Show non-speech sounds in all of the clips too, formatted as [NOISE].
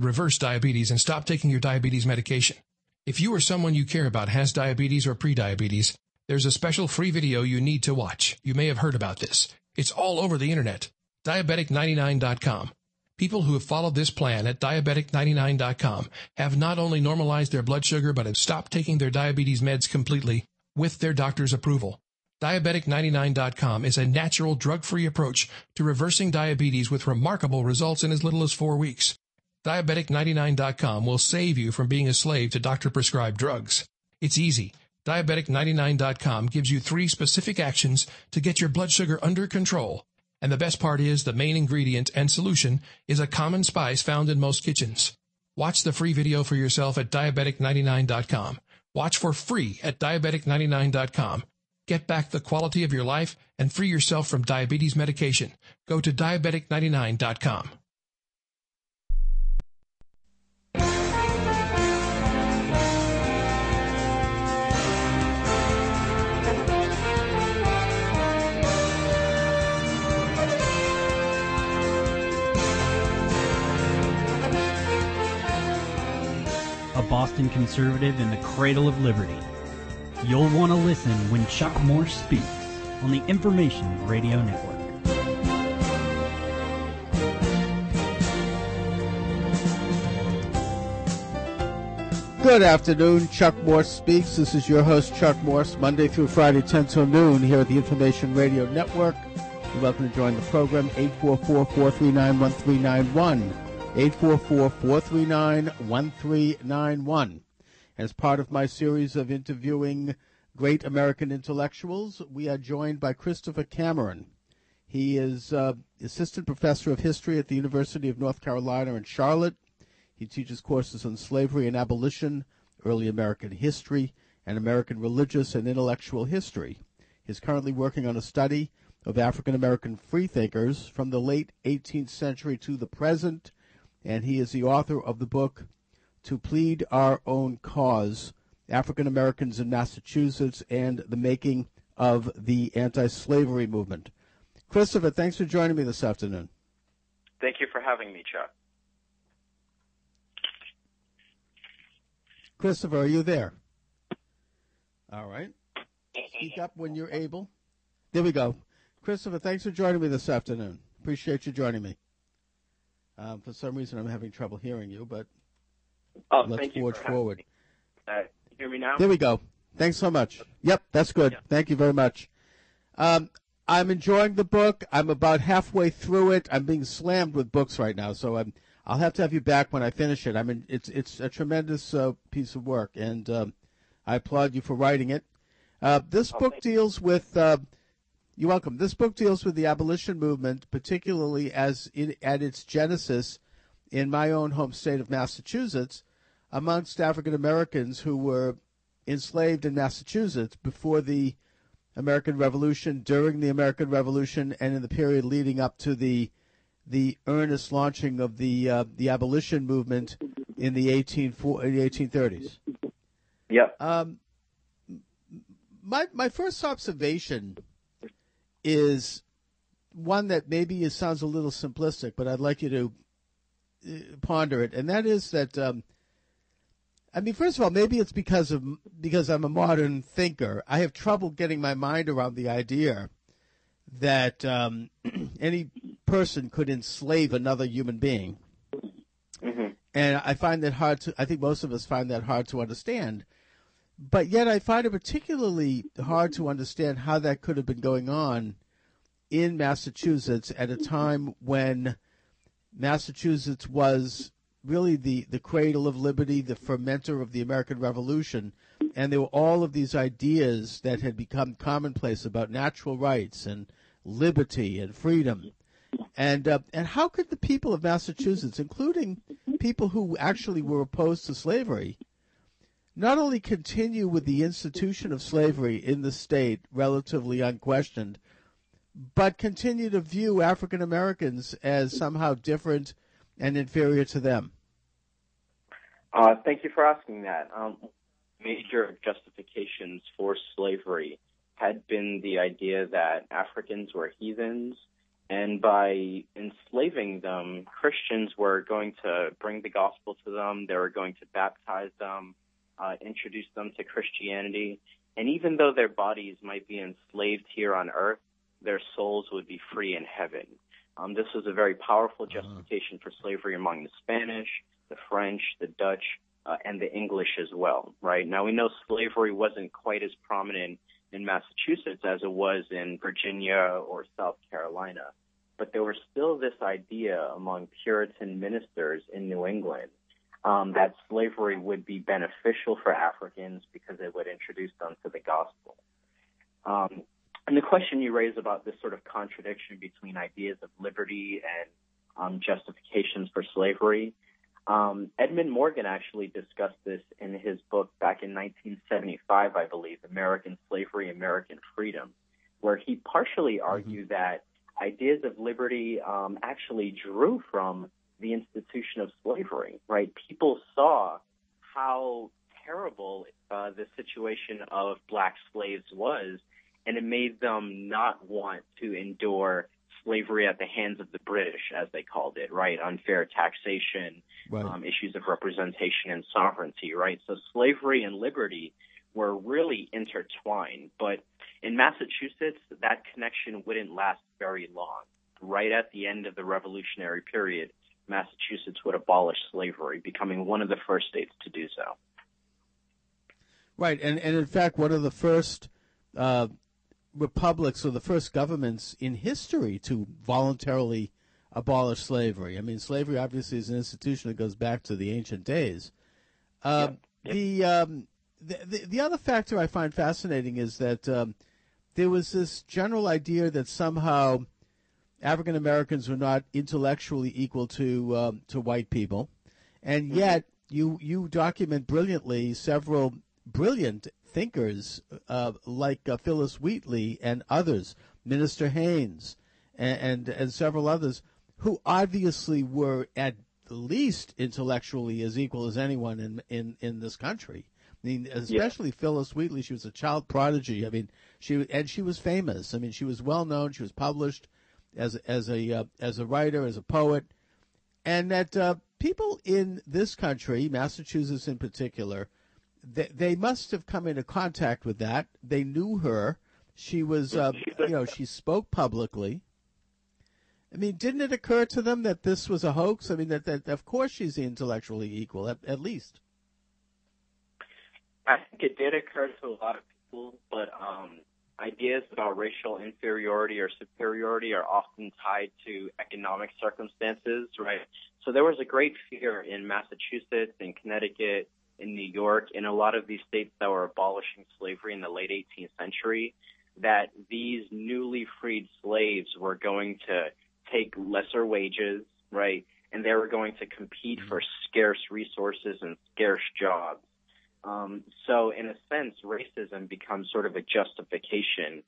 reverse diabetes and stop taking your diabetes medication. If you or someone you care about has diabetes or prediabetes, there's a special free video you need to watch. You may have heard about this. It's all over the internet. Diabetic99.com. People who have followed this plan at Diabetic99.com have not only normalized their blood sugar but have stopped taking their diabetes meds completely with their doctor's approval. Diabetic99.com is a natural drug-free approach to reversing diabetes with remarkable results in as little as four weeks. Diabetic99.com will save you from being a slave to doctor-prescribed drugs. It's easy. Diabetic99.com gives you three specific actions to get your blood sugar under control. And the best part is the main ingredient and solution is a common spice found in most kitchens. Watch the free video for yourself at Diabetic99.com. Watch for free at Diabetic99.com. Get back the quality of your life and free yourself from diabetes medication. Go to Diabetic99.com. a Boston conservative in the cradle of liberty. You'll want to listen when Chuck Morse speaks on the Information Radio Network. Good afternoon. Chuck Morse speaks. This is your host, Chuck Morse, Monday through Friday, 10 till noon, here at the Information Radio Network. You're welcome to join the program, 844 439 1391. 844 439 1391. As part of my series of interviewing great American intellectuals, we are joined by Christopher Cameron. He is uh, assistant professor of history at the University of North Carolina in Charlotte. He teaches courses on slavery and abolition, early American history, and American religious and intellectual history. He's currently working on a study of African American freethinkers from the late 18th century to the present, and he is the author of the book To Plead Our Own Cause African Americans in Massachusetts and the Making of the Anti Slavery Movement. Christopher, thanks for joining me this afternoon. Thank you for having me, Chuck. Christopher, are you there? All right. Speak up when you're able. There we go. Christopher, thanks for joining me this afternoon. Appreciate you joining me. Um, for some reason, I'm having trouble hearing you, but Oh, let's thank you forge for forward. Uh, hear me now? There we go. Thanks so much. Yep, that's good. Yeah. Thank you very much. Um, I'm enjoying the book. I'm about halfway through it. I'm being slammed with books right now, so I'm. I'll have to have you back when I finish it. I mean, it's it's a tremendous uh, piece of work, and um, I applaud you for writing it. Uh, this Oh, book deals with. You're welcome. This book deals with the abolition movement, particularly as it, at its genesis in my own home state of Massachusetts, amongst African Americans who were enslaved in Massachusetts before the American Revolution, during the American Revolution, and in the period leading up to the the earnest launching of the uh, the abolition movement in the 18 in the 1830s. Yep. Um, my my first observation is one that maybe it sounds a little simplistic, but I'd like you to uh, ponder it, and that is that. Um, I mean, first of all, maybe it's because of because I'm a modern thinker. I have trouble getting my mind around the idea that um, [CLEARS THROAT] any person could enslave another human being, hmm and I find that hard to. I think most of us find that hard to understand. But yet, I find it particularly hard to understand how that could have been going on in Massachusetts at a time when Massachusetts was really the, the cradle of liberty, the fermenter of the American Revolution, and there were all of these ideas that had become commonplace about natural rights and liberty and freedom. And uh, and how could the people of Massachusetts, including people who actually were opposed to slavery, not only continue with the institution of slavery in the state relatively unquestioned, but continue to view African Americans as somehow different and inferior to them? Uh, thank you for asking that. Um, major justifications for slavery had been the idea that Africans were heathens And by enslaving them, Christians were going to bring the gospel to them. They were going to baptize them, uh, introduce them to Christianity. And even though their bodies might be enslaved here on earth, their souls would be free in heaven. Um, this was a very powerful uh-huh. justification for slavery among the Spanish, the French, the Dutch, uh, and the English as well, right? Now we know slavery wasn't quite as prominent in Massachusetts as it was in Virginia or South Carolina, but there was still this idea among Puritan ministers in New England um, that slavery would be beneficial for Africans because it would introduce them to the gospel. Um, and the question you raise about this sort of contradiction between ideas of liberty and um, justifications for slavery, um, Edmund Morgan actually discussed this in his book back in 1975, I believe, American Slavery, American Freedom, where he partially mm-hmm. argued mm-hmm. that ideas of liberty um, actually drew from the institution of slavery, right? People saw how terrible uh, the situation of black slaves was, and it made them not want to endure slavery at the hands of the British, as they called it, right? Unfair taxation, right. Um, issues of representation and sovereignty, right? So slavery and liberty were really intertwined. But in Massachusetts, that connection wouldn't last very long. Right at the end of the Revolutionary period, Massachusetts would abolish slavery, becoming one of the first states to do so. Right, and, and in fact, one of the first uh, republics or the first governments in history to voluntarily abolish slavery. I mean, slavery obviously is an institution that goes back to the ancient days. Uh, The, um, the, the, the other factor I find fascinating is that um, there was this general idea that somehow African Americans were not intellectually equal to um, to white people, and mm-hmm. yet you you document brilliantly several brilliant thinkers uh, like uh, Phillis Wheatley and others, Minister Haynes, and, and, and several others who obviously were at least intellectually as equal as anyone in in, in this country. I mean, especially yeah. Phillis Wheatley. She was a child prodigy. I mean, she and she was famous. I mean, she was well known. She was published as as a uh, as a writer, as a poet, and that uh, people in this country, Massachusetts in particular, they, they must have come into contact with that. They knew her. She was, uh, you know, she spoke publicly. I mean, didn't it occur to them that this was a hoax? I mean, that, that of course she's intellectually equal, at, at least. I think it did occur to a lot of people, but um, ideas about racial inferiority or superiority are often tied to economic circumstances, right? So there was a great fear in Massachusetts, in Connecticut, in New York, in a lot of these states that were abolishing slavery in the late 18th century, that these newly freed slaves were going to take lesser wages, right? And they were going to compete mm-hmm. for scarce resources and scarce jobs. Um, so, in a sense, racism becomes sort of a justification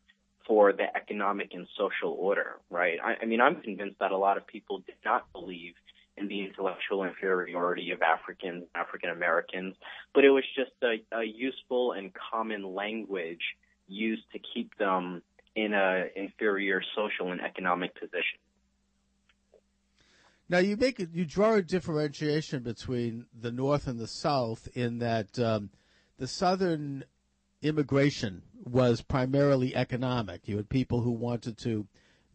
for the economic and social order, right? I, I mean, I'm convinced that a lot of people did not believe in the intellectual inferiority of Africans, African Americans, but it was just a, a useful and common language used to keep them in a inferior social and economic position. Now you make you draw a differentiation between the North and the South in that um, the Southern immigration was primarily economic. You had people who wanted to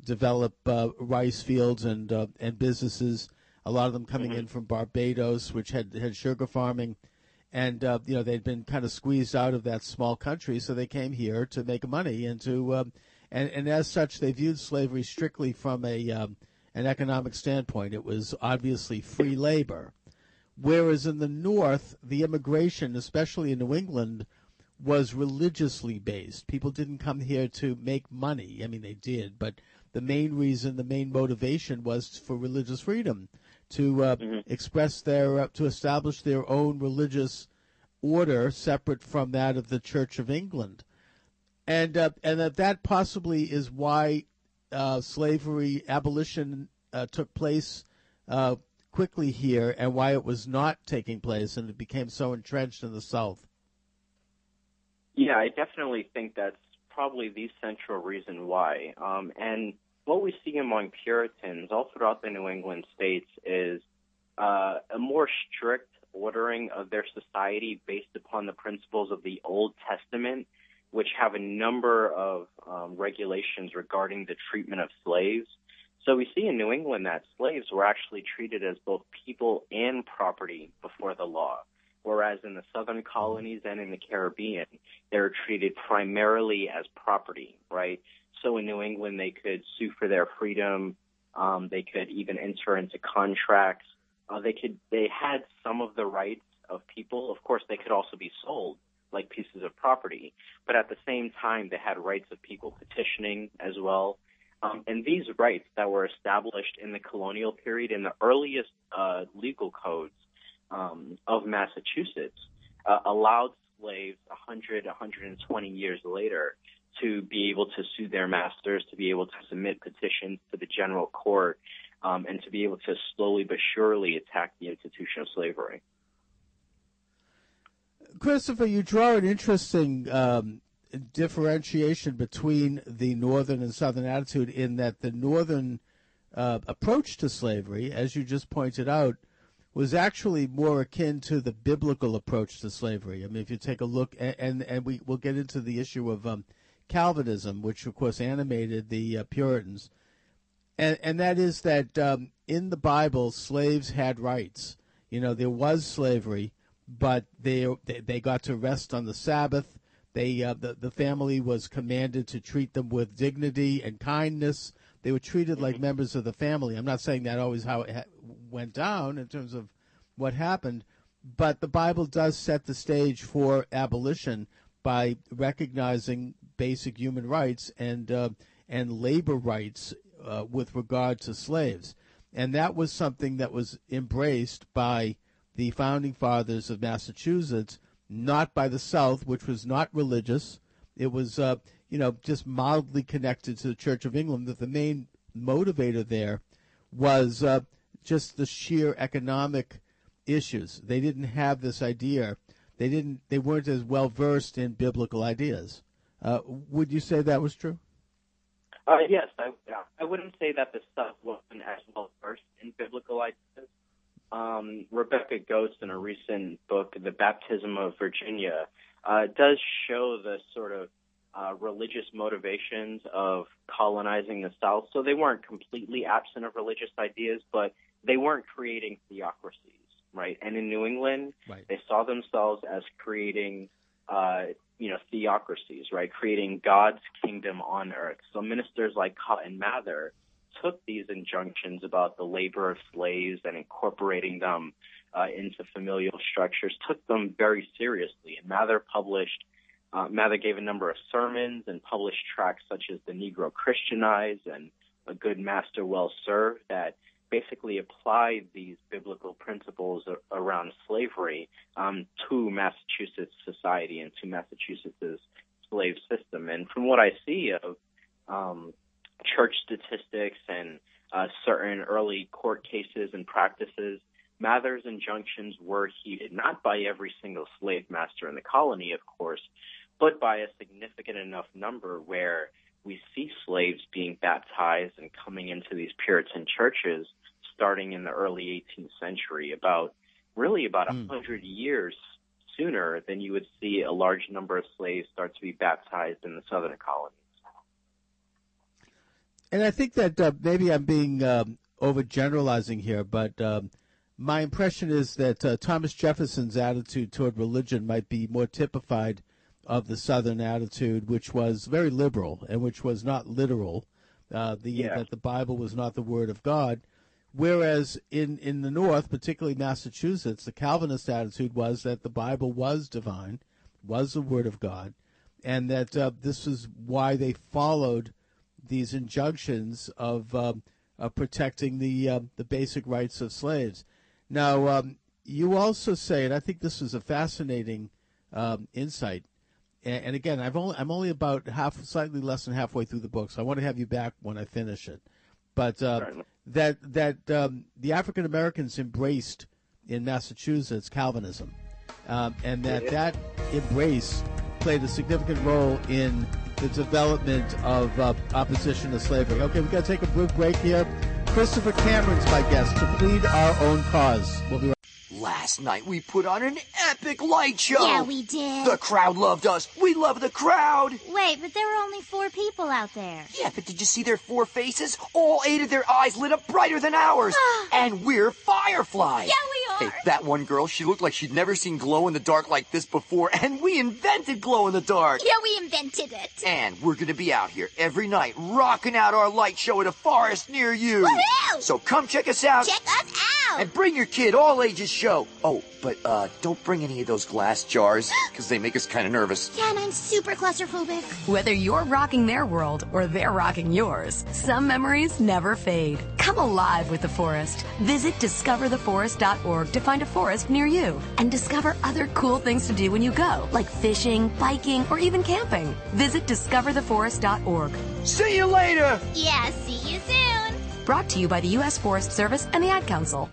develop uh, rice fields and uh, and businesses a lot of them coming mm-hmm. in from Barbados, which had had sugar farming, and uh, you know they'd been kind of squeezed out of that small country, so they came here to make money and to um, and and as such they viewed slavery strictly from a um, an economic standpoint. It was obviously free labor, whereas in the North, the immigration, especially in New England, was religiously based. People didn't come here to make money. I mean, they did, but the main reason, the main motivation was for religious freedom to uh, mm-hmm. express their uh, to establish their own religious order separate from that of the Church of England, and uh, and that that possibly is why uh, slavery abolition uh, took place uh, quickly here, and why it was not taking place, and it became so entrenched in the South. Yeah, I definitely think that's probably the central reason why. Um, and what we see among Puritans all throughout the New England states is uh, a more strict ordering of their society based upon the principles of the Old Testament, which have a number of um, regulations regarding the treatment of slaves. So we see in New England that slaves were actually treated as both people and property before the law, whereas in the southern colonies and in the Caribbean, they were treated primarily as property, right? So in New England, they could sue for their freedom. Um, they could even enter into contracts. Uh, they could they had some of the rights of people. Of course, they could also be sold like pieces of property, but at the same time, they had rights of people petitioning as well. Um, and these rights that were established in the colonial period in the earliest uh, legal codes um, of Massachusetts uh, allowed slaves 100, 120 years later to be able to sue their masters, to be able to submit petitions to the general court, um, and to be able to slowly but surely attack the institution of slavery. Christopher, you draw an interesting um, differentiation between the northern and southern attitude in that the northern uh, approach to slavery, as you just pointed out, was actually more akin to the biblical approach to slavery. I mean, if you take a look, and and, and we will get into the issue of um, Calvinism, which of course animated the uh, Puritans, and and that is that um, in the Bible, slaves had rights. You know, there was slavery, but they they, they got to rest on the Sabbath. They uh, the the family was commanded to treat them with dignity and kindness. They were treated like mm-hmm. members of the family. I'm not saying that always how it ha- went down in terms of what happened, but the Bible does set the stage for abolition by recognizing basic human rights and uh, and labor rights uh, with regard to slaves, and that was something that was embraced by the founding fathers of Massachusetts, not by the South, which was not religious. It was, uh, you know, just mildly connected to the Church of England. That the main motivator there was uh, just the sheer economic issues. They didn't have this idea. They didn't. They weren't as well versed in biblical ideas. Uh, would you say that was true? Uh, yes, I, I wouldn't say that the South wasn't as well versed in biblical ideas. Um, Rebecca Goetz, in a recent book, The Baptism of Virginia, uh, does show the sort of uh, religious motivations of colonizing the South. So they weren't completely absent of religious ideas, but they weren't creating theocracies, right? And in New England, right. they saw themselves as creating uh, you know, theocracies, right? Creating God's kingdom on earth. So ministers like Cotton Mather took these injunctions about the labor of slaves and incorporating them uh, into familial structures, took them very seriously. And Mather published, uh, Mather gave a number of sermons and published tracts such as The Negro Christianized and A Good Master Well Served that basically applied these biblical principles around slavery um, to Massachusetts society and to Massachusetts' slave system. And from what I see of um, church statistics and uh, certain early court cases and practices, Mather's injunctions were heeded, not by every single slave master in the colony, of course, but by a significant enough number where we see slaves being baptized and coming into these Puritan churches starting in the early 18th century, about really about a mm. hundred years sooner than you would see a large number of slaves start to be baptized in the southern colonies. And I think that uh, maybe I'm being um, overgeneralizing here, but um, my impression is that uh, Thomas Jefferson's attitude toward religion might be more typified of the Southern attitude, which was very liberal and which was not literal. Uh, the yeah. that the Bible was not the word of God, Whereas in, in the North, particularly Massachusetts, the Calvinist attitude was that the Bible was divine, was the Word of God, and that uh, this is why they followed these injunctions of, um, of protecting the uh, the basic rights of slaves. Now, um, you also say, and I think this is a fascinating um, insight. And, and, again, I've only I'm only about half, slightly less than halfway through the book, so I want to have you back when I finish it. But uh, that that um, the African Americans embraced in Massachusetts Calvinism, um, and that that embrace played a significant role in the development of uh, opposition to slavery. Okay, we've got to take a brief break here. Christopher Cameron's my guest to plead our own cause. We'll be right Last night we put on an epic light show. Yeah, we did. The crowd loved us. We love the crowd. Wait, but there were only four people out there. Yeah, but did you see their four faces? All eight of their eyes lit up brighter than ours. Ah. and we're fireflies. Yeah, we are. Hey, that one girl, she looked like she'd never seen glow in the dark like this before, and we invented glow in the dark. Yeah, we invented it. And we're gonna be out here every night rocking out our light show at a forest near you. Woohoo! So come check us out. Check us out. And bring your kid, all ages show. Oh, but uh, don't bring any of those glass jars, [GASPS] because they make us kind of nervous. yeah, and I'm super claustrophobic. Whether you're rocking their world or they're rocking yours, some memories never fade. Come alive with the forest. Visit discovertheforest.org to find a forest near you and discover other cool things to do when you go, like fishing, biking, or even camping. Visit discovertheforest.org. See you later! Yeah, see you soon. Brought to you by the U.S. Forest Service and the Ad Council.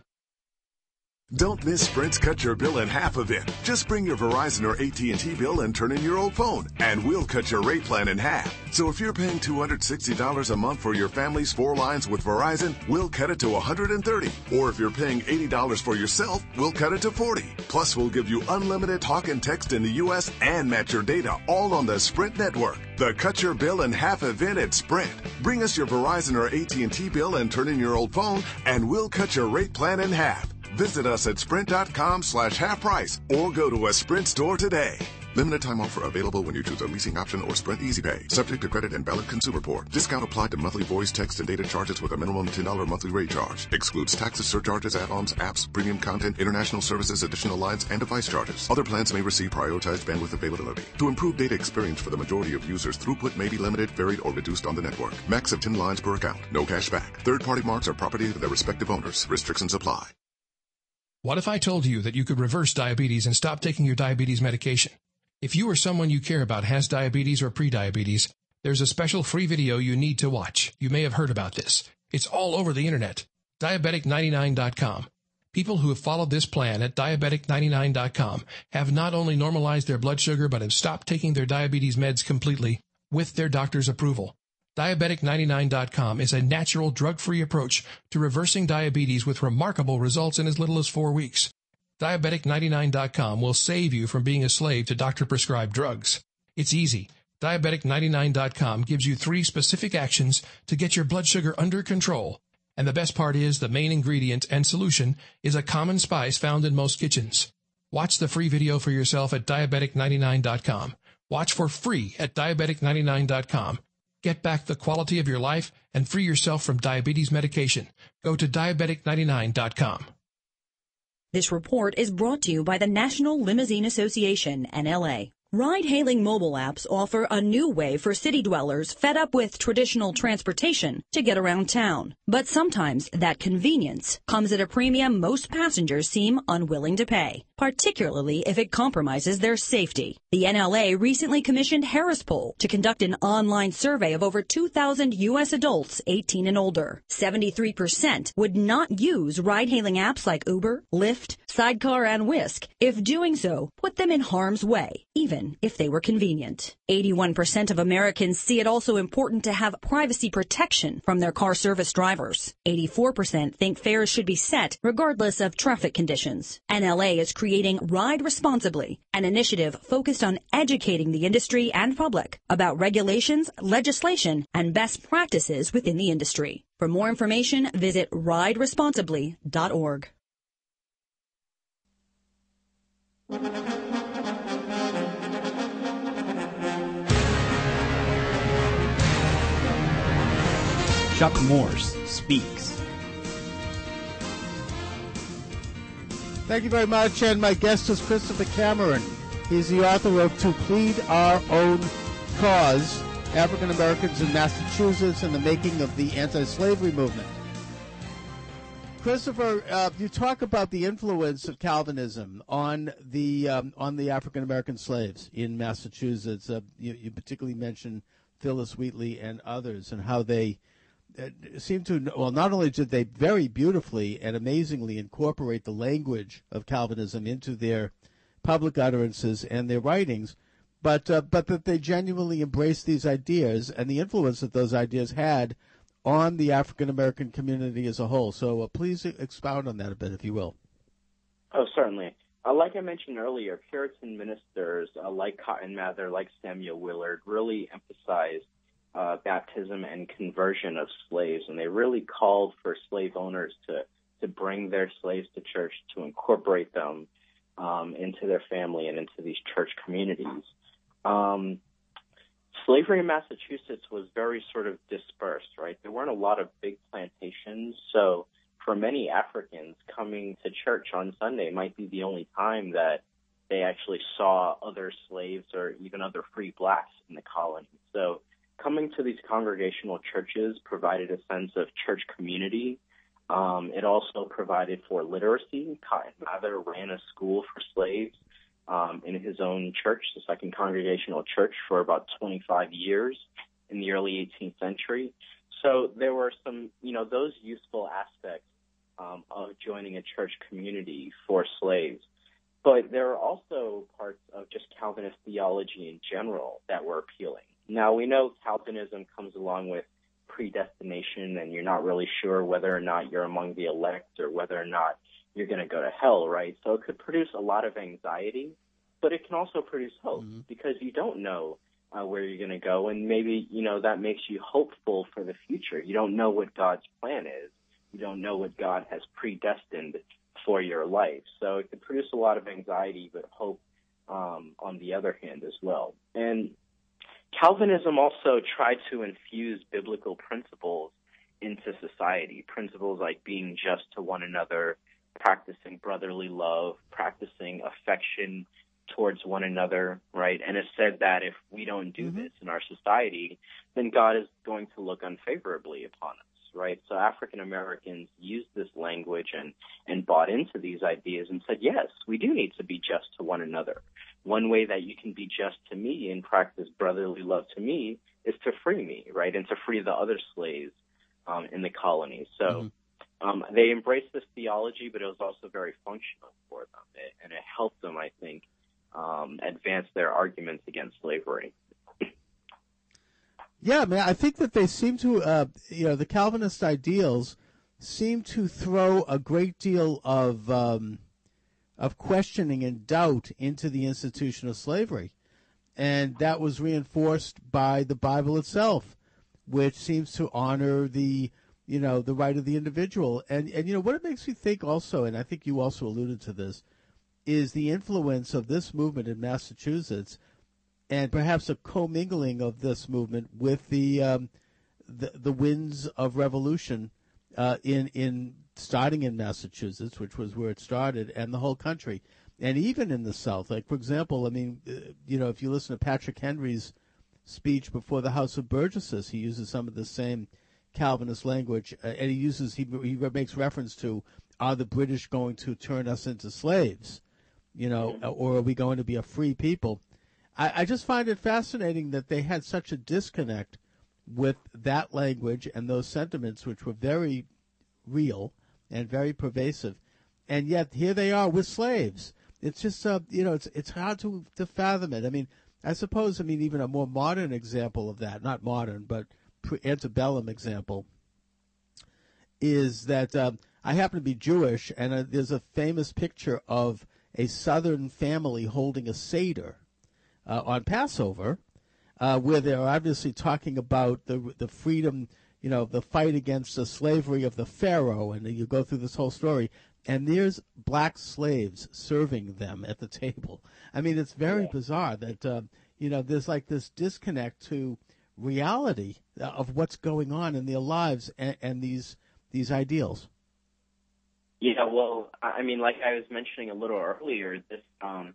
Don't miss Sprint's Cut Your Bill in Half event. Just bring your Verizon or AT&T bill and turn in your old phone, and we'll cut your rate plan in half. So if you're paying $260 a month for your family's four lines with Verizon, we'll cut it to 130. Or if you're paying $80 for yourself, we'll cut it to 40. Plus, we'll give you unlimited talk and text in the U.S. and match your data all on the Sprint network. The Cut Your Bill in Half event at Sprint. Bring us your Verizon or AT&T bill and turn in your old phone, and we'll cut your rate plan in half. Visit us at sprint.com slash half price or go to a Sprint store today. Limited time offer available when you choose a leasing option or Sprint Easy Pay. Subject to credit and valid consumer report. Discount applied to monthly voice, text, and data charges with a minimum $10 monthly rate charge. Excludes taxes, surcharges, add-ons, apps, premium content, international services, additional lines, and device charges. Other plans may receive prioritized bandwidth availability. To improve data experience for the majority of users, throughput may be limited, varied, or reduced on the network. Max of 10 lines per account. No cash back. Third-party marks are property of their respective owners. Restrictions apply. What if I told you that you could reverse diabetes and stop taking your diabetes medication? If you or someone you care about has diabetes or prediabetes, there's a special free video you need to watch. You may have heard about this. It's all over the internet. Diabetic99.com. People who have followed this plan at diabetic99.com have not only normalized their blood sugar but have stopped taking their diabetes meds completely with their doctor's approval. Diabetic99.com is a natural drug-free approach to reversing diabetes with remarkable results in as little as four weeks. Diabetic99.com will save you from being a slave to doctor-prescribed drugs. It's easy. Diabetic99.com gives you three specific actions to get your blood sugar under control. And the best part is the main ingredient and solution is a common spice found in most kitchens. Watch the free video for yourself at Diabetic99.com. Watch for free at Diabetic99.com. Get back the quality of your life and free yourself from diabetes medication. Go to Diabetic99.com. This report is brought to you by the National Limousine Association, NLA. Ride-hailing mobile apps offer a new way for city dwellers fed up with traditional transportation to get around town. But sometimes that convenience comes at a premium most passengers seem unwilling to pay, particularly if it compromises their safety. The NLA recently commissioned Harris Poll to conduct an online survey of over 2,000 U.S. adults 18 and older. 73% would not use ride-hailing apps like Uber, Lyft, Sidecar, and Whisk if doing so put them in harm's way, even if they were convenient. 81% of Americans see it also important to have privacy protection from their car service drivers. 84% think fares should be set regardless of traffic conditions. NLA is creating Ride Responsibly, an initiative focused on educating the industry and public about regulations, legislation, and best practices within the industry. For more information, visit rideresponsibly.org. Chuck Morse speaks. Thank you very much. And my guest is Christopher Cameron. He's the author of To Plead Our Own Cause African Americans in Massachusetts and the Making of the Anti Slavery Movement. Christopher, uh, you talk about the influence of Calvinism on the um, on the African American slaves in Massachusetts. Uh, you, you particularly mention Phillis Wheatley and others, and how they seem to well not only did they very beautifully and amazingly incorporate the language of Calvinism into their public utterances and their writings, but uh, but that they genuinely embraced these ideas and the influence that those ideas had on the African American community as a whole. So uh, please expound on that a bit, if you will. Oh, certainly. Uh, like I mentioned earlier, Puritan ministers uh, like Cotton Mather, like Samuel Willard, really emphasized uh, baptism and conversion of slaves, and they really called for slave owners to to bring their slaves to church, to incorporate them um, into their family and into these church communities. Um, slavery in Massachusetts was very sort of dispersed, right? There weren't a lot of big plantations, so for many Africans, coming to church on Sunday might be the only time that they actually saw other slaves or even other free blacks in the colony. So coming to these congregational churches provided a sense of church community. Um, it also provided for literacy. Cotton Mather ran a school for slaves um, in his own church, the Second Congregational Church, for about 25 years in the early 18th century. So there were some, you know, those useful aspects um, of joining a church community for slaves. But there are also parts of just Calvinist theology in general that were appealing. Now, we know Calvinism comes along with predestination, and you're not really sure whether or not you're among the elect or whether or not you're going to go to hell, right? So it could produce a lot of anxiety, but it can also produce hope mm-hmm. because you don't know uh, where you're going to go, and maybe you know that makes you hopeful for the future. You don't know what God's plan is. You don't know what God has predestined for your life. So it can produce a lot of anxiety, but hope um, on the other hand as well. And Calvinism also tried to infuse biblical principles into society, principles like being just to one another, practicing brotherly love, practicing affection towards one another, right? And it said that if we don't do mm-hmm. this in our society, then God is going to look unfavorably upon us right? So African Americans used this language and, and bought into these ideas and said, yes, we do need to be just to one another. One way that you can be just to me and practice brotherly love to me is to free me, right? And to free the other slaves um, in the colony. So mm-hmm. um, they embraced this theology, but it was also very functional for them. It, and it helped them, I think, um, advance their arguments against slavery. [LAUGHS] Yeah, man, I think that they seem to, uh, you know, the Calvinist ideals seem to throw a great deal of um, of questioning and doubt into the institution of slavery, and that was reinforced by the Bible itself, which seems to honor the, you know, the right of the individual. And and you know what it makes me think also, and I think you also alluded to this, is the influence of this movement in Massachusetts and perhaps a commingling of this movement with the um, the, the winds of revolution uh, in in starting in Massachusetts, which was where it started, and the whole country, and even in the South. Like for example, I mean, uh, you know, if you listen to Patrick Henry's speech before the House of Burgesses, he uses some of the same Calvinist language, uh, and he uses he he makes reference to are the British going to turn us into slaves, you know, mm-hmm. or are we going to be a free people? I, I just find it fascinating that they had such a disconnect with that language and those sentiments, which were very real and very pervasive, and yet here they are with slaves. It's just, uh, you know, it's it's hard to to fathom it. I mean, I suppose, I mean, even a more modern example of that, not modern, but antebellum example, is that um, I happen to be Jewish, and uh, there's a famous picture of a Southern family holding a seder uh, on Passover, uh, where they're obviously talking about the the freedom, you know, the fight against the slavery of the Pharaoh, and you go through this whole story. And there's black slaves serving them at the [LAUGHS] table. I mean, it's very yeah. bizarre that uh, you know there's like this disconnect to reality of what's going on in their lives and, and these these ideals. Yeah, well, I mean, like I was mentioning a little earlier, this um,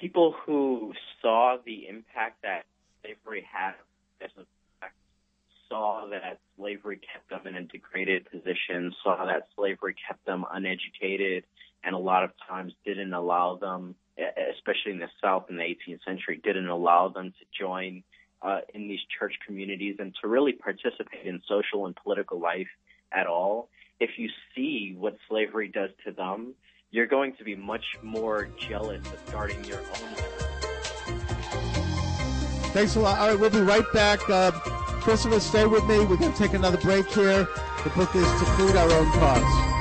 people who saw the impact that slavery had as a saw that slavery kept them in a degraded position, saw that slavery kept them uneducated, and a lot of times didn't allow them, especially in the South in the 18th century, didn't allow them to join uh, in these church communities and to really participate in social and political life at all. If you see what slavery does to them, you're going to be much more jealous of starting your own. Thanks a lot. All right, we'll be right back. Uh, Christopher, stay with me. We're going to take another break here. The book is To Plead Our Own Cause.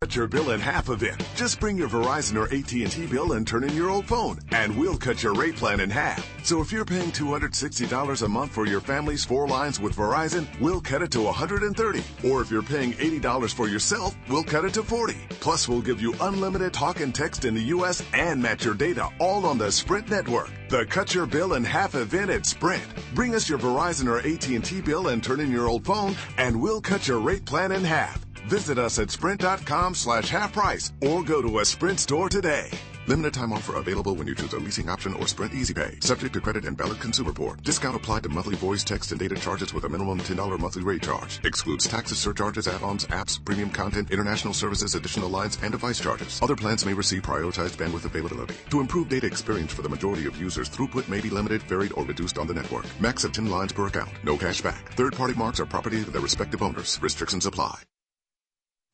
Cut your bill in half event. Just bring your Verizon or AT&T bill and turn in your old phone, and we'll cut your rate plan in half. So if you're paying $260 a month for your family's four lines with Verizon, we'll cut it to 130. Or if you're paying $80 for yourself, we'll cut it to 40. Plus, we'll give you unlimited talk and text in the U.S. and match your data all on the Sprint network. The Cut Your Bill in Half event at Sprint. Bring us your Verizon or AT&T bill and turn in your old phone, and we'll cut your rate plan in half. Visit us at sprint.com slash half price or go to a Sprint store today. Limited time offer available when you choose a leasing option or Sprint Easy Pay. Subject to credit and valid consumer report. Discount applied to monthly voice, text, and data charges with a minimum $10 monthly rate charge. Excludes taxes, surcharges, add-ons, apps, premium content, international services, additional lines, and device charges. Other plans may receive prioritized bandwidth availability. To improve data experience for the majority of users, throughput may be limited, varied, or reduced on the network. Max of 10 lines per account. No cash back. Third-party marks are property of their respective owners. Restrictions apply.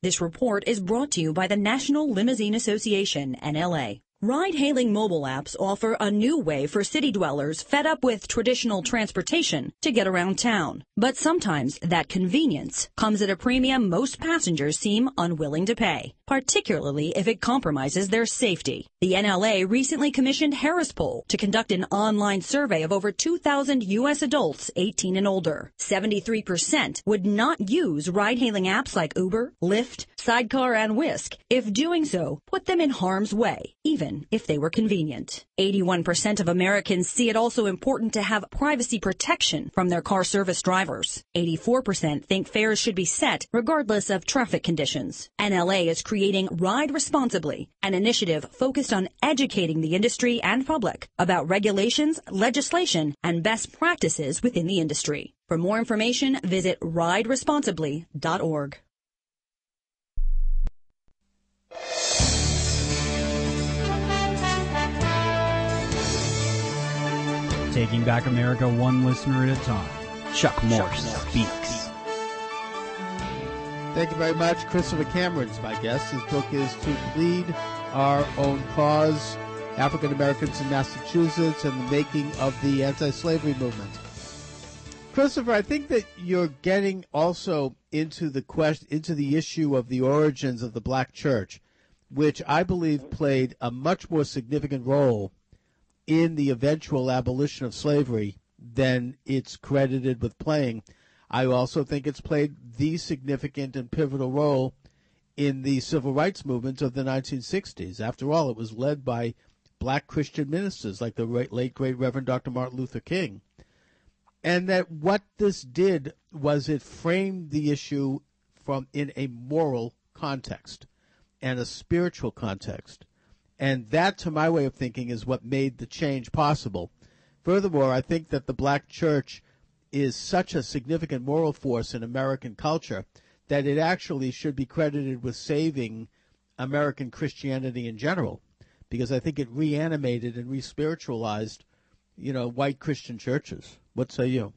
This report is brought to you by the National Limousine Association, NLA. Ride hailing mobile apps offer a new way for city dwellers fed up with traditional transportation to get around town. But sometimes that convenience comes at a premium most passengers seem unwilling to pay, particularly if it compromises their safety. The NLA recently commissioned Harris Poll to conduct an online survey of over 2,000 U.S. adults 18 and older. 73% would not use ride hailing apps like Uber, Lyft, Sidecar, and Whisk if doing so put them in harm's way, even if they were convenient. 81% of Americans see it also important to have privacy protection from their car service drivers. 84% think fares should be set regardless of traffic conditions. NLA is creating Ride Responsibly, an initiative focused on educating the industry and public about regulations, legislation, and best practices within the industry. For more information, visit rideresponsibly.org. Taking back America one listener at a time. Chuck Morse speaks. Thank you very much. Christopher Cameron's my guest. His book is To Plead Our Own Cause African Americans in Massachusetts and the Making of the Anti Slavery Movement. Christopher, I think that you're getting also into the question, into the issue of the origins of the black church, which I believe played a much more significant role in the eventual abolition of slavery than it's credited with playing. I also think it's played the significant and pivotal role in the civil rights movement of the 1960s. After all, it was led by black Christian ministers like the late great Reverend Dr. Martin Luther King. And that what this did was it framed the issue from in a moral context and a spiritual context. And that, to my way of thinking, is what made the change possible. Furthermore, I think that the black church is such a significant moral force in American culture that it actually should be credited with saving American Christianity in general, because I think it reanimated and re-spiritualized, you know, white Christian churches. What say you?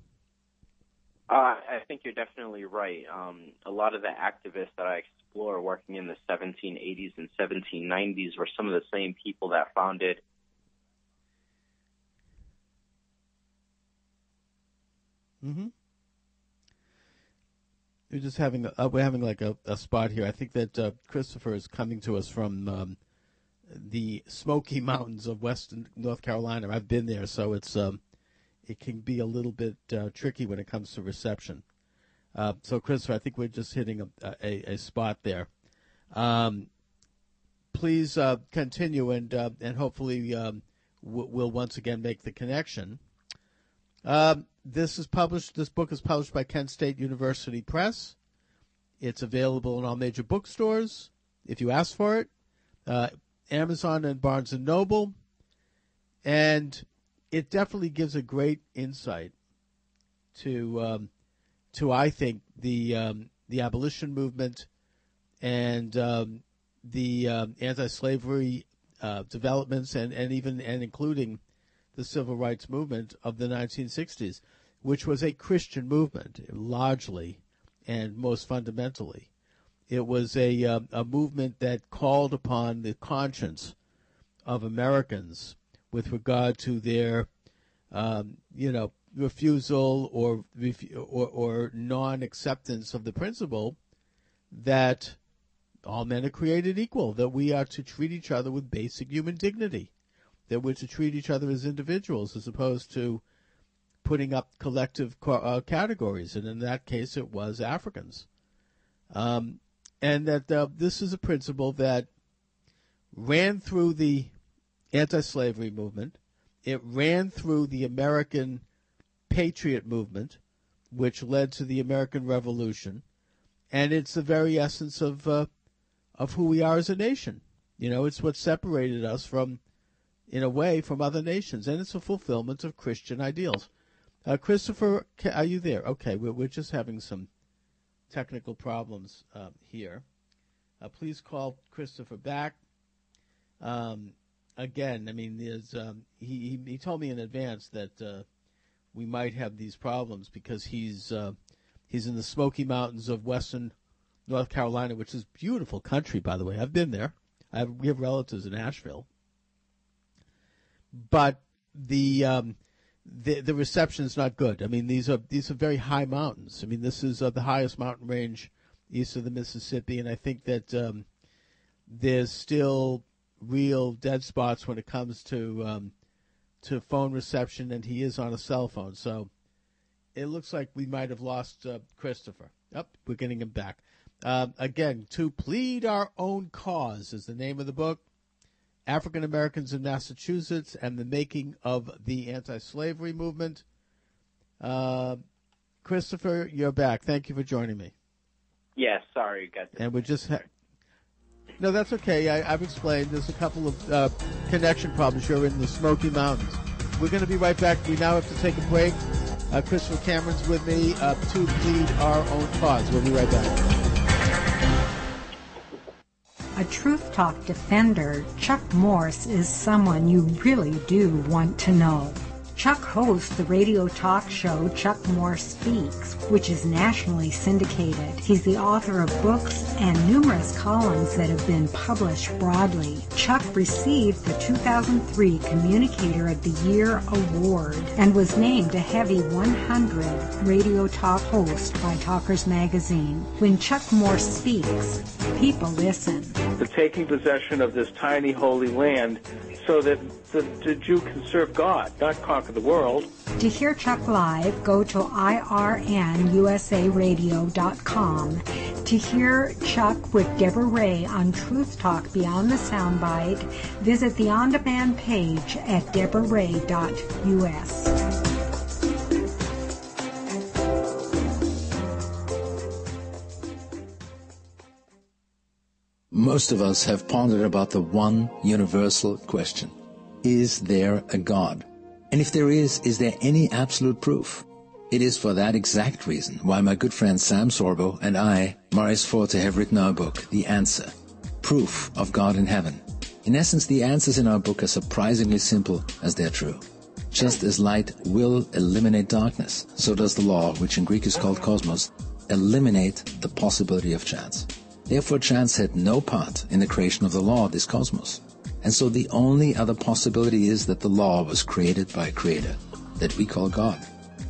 Uh, I think you're definitely right. Um, a lot of the activists that I explore working in the 1780s and 1790s were some of the same people that founded Mm-hmm. We're just having uh, we're having like a, a, spot here. I think that uh, Christopher is coming to us from um, the Smoky Mountains of Western North Carolina. I've been there, so it's um, it can be a little bit uh, tricky when it comes to reception. Uh, so, Christopher, I think we're just hitting a, a, a spot there. Um, please uh, continue, and uh, and hopefully um, we'll once again make the connection. Um, this is published. This book is published by Kent State University Press. It's available in all major bookstores if you ask for it. Uh, Amazon and Barnes and Noble, and it definitely gives a great insight to um, to I think the um, the abolition movement and um, the um, anti-slavery uh, developments and, and even and including the civil rights movement of the 1960s which was a Christian movement, largely and most fundamentally. It was a, uh, a movement that called upon the conscience of Americans with regard to their, um, you know, refusal or or, or non acceptance of the principle that all men are created equal, that we are to treat each other with basic human dignity, that we're to treat each other as individuals as opposed to putting up collective uh, categories, and in that case, it was Africans. Um, and that uh, this is a principle that ran through the anti-slavery movement. It ran through the American patriot movement, which led to the American Revolution, and it's the very essence of uh, of who we are as a nation. You know, it's what separated us from, in a way, from other nations, and it's a fulfillment of Christian ideals. Uh, Christopher, are you there? Okay, we're, we're just having some technical problems uh, here. Please call Christopher back. Um, again, I mean, there's, um, he, he, he told me in advance that uh, we might have these problems because he's uh, he's in the Smoky Mountains of western North Carolina, which is beautiful country, by the way. I've been there. Have, we have relatives in Asheville, but the um, the the reception is not good. I mean, these are these are very high mountains. I mean, this is uh, the highest mountain range east of the Mississippi, and I think that um, there's still real dead spots when it comes to um, to phone reception, and he is on a cell phone. So it looks like we might have lost uh, Christopher. Up, oh, we're getting him back. Uh, again, to plead our own cause is the name of the book. African Americans in Massachusetts and the Making of the Anti-Slavery Movement. Uh, Christopher, you're back. Thank you for joining me. Yes, yeah, sorry, got And we just ha- no, that's okay. I, have explained. There's a couple of uh, connection problems. You're in the Smoky Mountains. We're going to be right back. We now have to take a break. Uh, Christopher Cameron's with me uh, to plead our own cause. We'll be right back. A Truth Talk defender, Chuck Morse is someone you really do want to know. Chuck hosts the radio talk show Chuck Morse Speaks, which is nationally syndicated. He's the author of books and numerous columns that have been published broadly. Chuck received the 2003 Communicator of the Year award and was named a Heavy 100 radio talk host by Talkers Magazine. When Chuck Morse speaks, people listen. The taking possession of this tiny holy land so that the, the Jew can serve God, not conquer the world. To hear Chuck live, go to irnusaradio.com. To hear Chuck with Deborah Ray on Truth Talk Beyond the Soundbite, visit the on-demand page at deborahray.us. Most of us have pondered about the one universal question. Is there a God? And if there is, is there any absolute proof? It is for that exact reason why my good friend Sam Sorbo and I, Marius Forte, have written our book, The Answer, Proof of God in Heaven. In essence, the answers in our book are surprisingly simple as they're true. Just as light will eliminate darkness, so does the law, which in Greek is called cosmos, eliminate the possibility of chance. Therefore, chance had no part in the creation of the law of this cosmos. And so the only other possibility is that the law was created by a creator that we call God.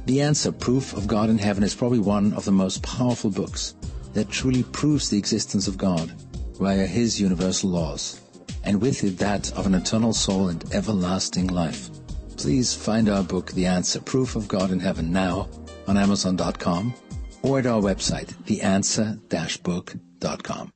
The answer, Proof of God in Heaven, is probably one of the most powerful books that truly proves the existence of God via His universal laws, and with it that of an eternal soul and everlasting life. Please find our book, The Answer, Proof of God in Heaven, now on Amazon.com or at our website, theanswer-book.com com.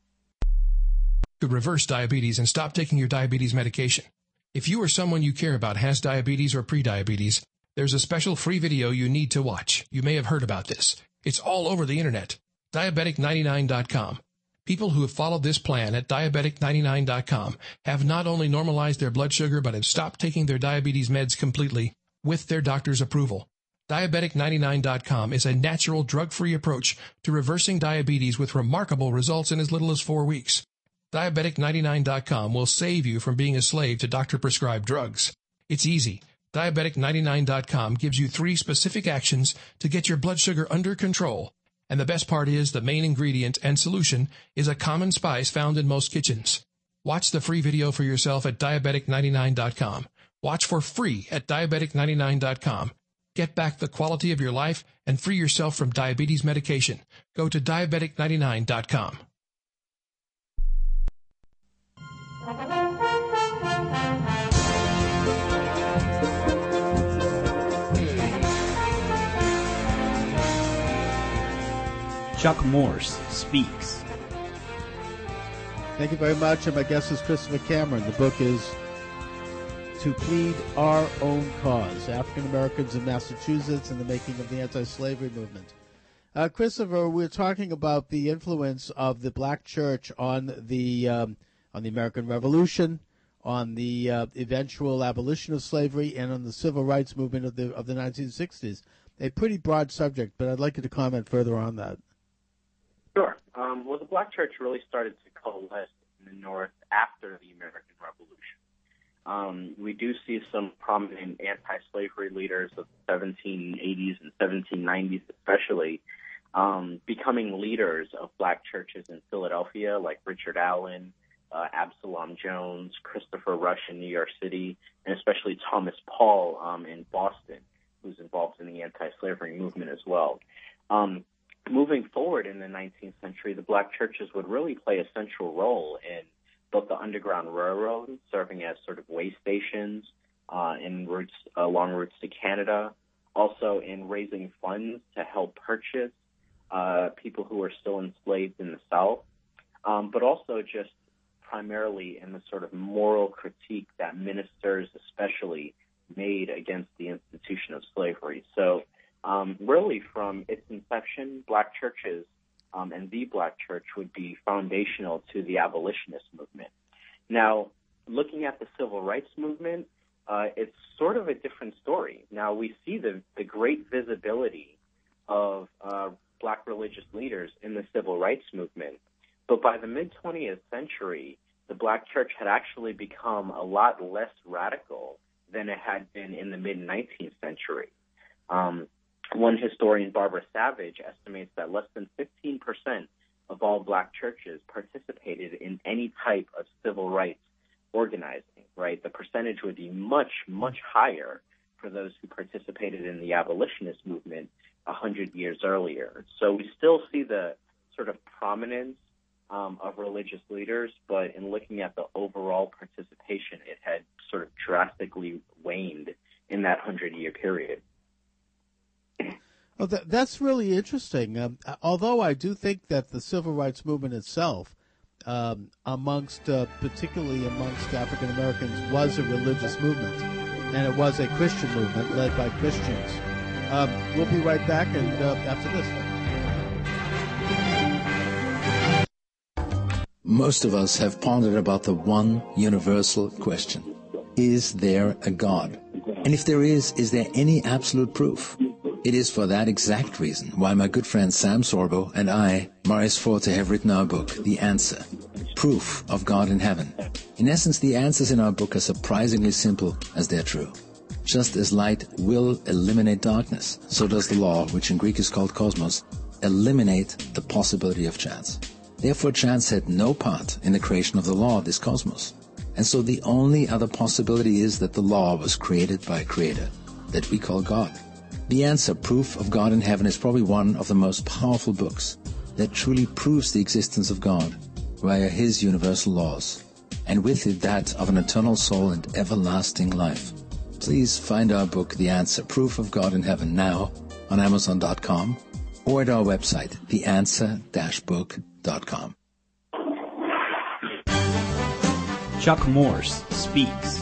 Could reverse diabetes and stop taking your diabetes medication. If you or someone you care about has diabetes or prediabetes, there's a special free video you need to watch. You may have heard about this. It's all over the internet. Diabetic99.com. People who have followed this plan at diabetic99.com have not only normalized their blood sugar but have stopped taking their diabetes meds completely with their doctor's approval. Diabetic99.com is a natural drug-free approach to reversing diabetes with remarkable results in as little as four weeks. Diabetic99.com will save you from being a slave to doctor-prescribed drugs. It's easy. Diabetic99.com gives you three specific actions to get your blood sugar under control. And the best part is the main ingredient and solution is a common spice found in most kitchens. Watch the free video for yourself at Diabetic99.com Watch for free at diabetic99.com. Get back the quality of your life and free yourself from diabetes medication. Go to diabetic99.com. Chuck Morse speaks. Thank you very much. And my guest is Christopher Cameron. The book is To Plead Our Own Cause African Americans in Massachusetts and the Making of the Anti Slavery Movement. Uh, Christopher, we're talking about the influence of the black church on the, um, on the American Revolution, on the uh, eventual abolition of slavery, and on the civil rights movement of the, of the 1960s. A pretty broad subject, but I'd like you to comment further on that. Sure. Um, well, the black church really started to coalesce in the North after the American Revolution. Um, we do see some prominent anti-slavery leaders of the 1780s and 1790s, especially, um, becoming leaders of black churches in Philadelphia, like Richard Allen, uh, Absalom Jones, Christopher Rush in New York City, and especially Thomas Paul um, in Boston, who's involved in the anti-slavery movement as well. Um, moving forward in the 19th century, the black churches would really play a central role in both the Underground Railroad, serving as sort of way stations uh, in routes along routes to Canada, also in raising funds to help purchase uh, people who are still enslaved in the South, um, but also just primarily in the sort of moral critique that ministers, especially, made against the institution of slavery. So um, really from its inception, black churches um, and the black church would be foundational to the abolitionist movement. Now, looking at the civil rights movement, uh, it's sort of a different story. Now, we see the, the great visibility of uh, black religious leaders in the civil rights movement, but by the mid 20th century, the black church had actually become a lot less radical than it had been in the mid 19th century. Um, one historian, Barbara Savage, estimates that less than 15% of all black churches participated in any type of civil rights organizing, right? The percentage would be much, much higher for those who participated in the abolitionist movement a hundred years earlier. So we still see the sort of prominence um, of religious leaders, but in looking at the overall participation, it had sort of drastically waned in that hundred year period. Well, that, that's really interesting. Um, although I do think that the civil rights movement itself, um, amongst uh, particularly amongst African Americans, was a religious movement, and it was a Christian movement led by Christians. Um, we'll be right back, and uh, after this. Most of us have pondered about the one universal question Is there a God? And if there is, is there any absolute proof? It is for that exact reason why my good friend Sam Sorbo and I, Marius Forte, have written our book, The Answer Proof of God in Heaven. In essence, the answers in our book are surprisingly simple as they're true. Just as light will eliminate darkness, so does the law, which in Greek is called cosmos, eliminate the possibility of chance. Therefore, chance had no part in the creation of the law of this cosmos. And so the only other possibility is that the law was created by a creator that we call God. The Answer, Proof of God in Heaven, is probably one of the most powerful books that truly proves the existence of God via His universal laws, and with it that of an eternal soul and everlasting life. Please find our book, The Answer, Proof of God in Heaven, now on Amazon.com or at our website, theanswer-book.com. Chuck Morse speaks.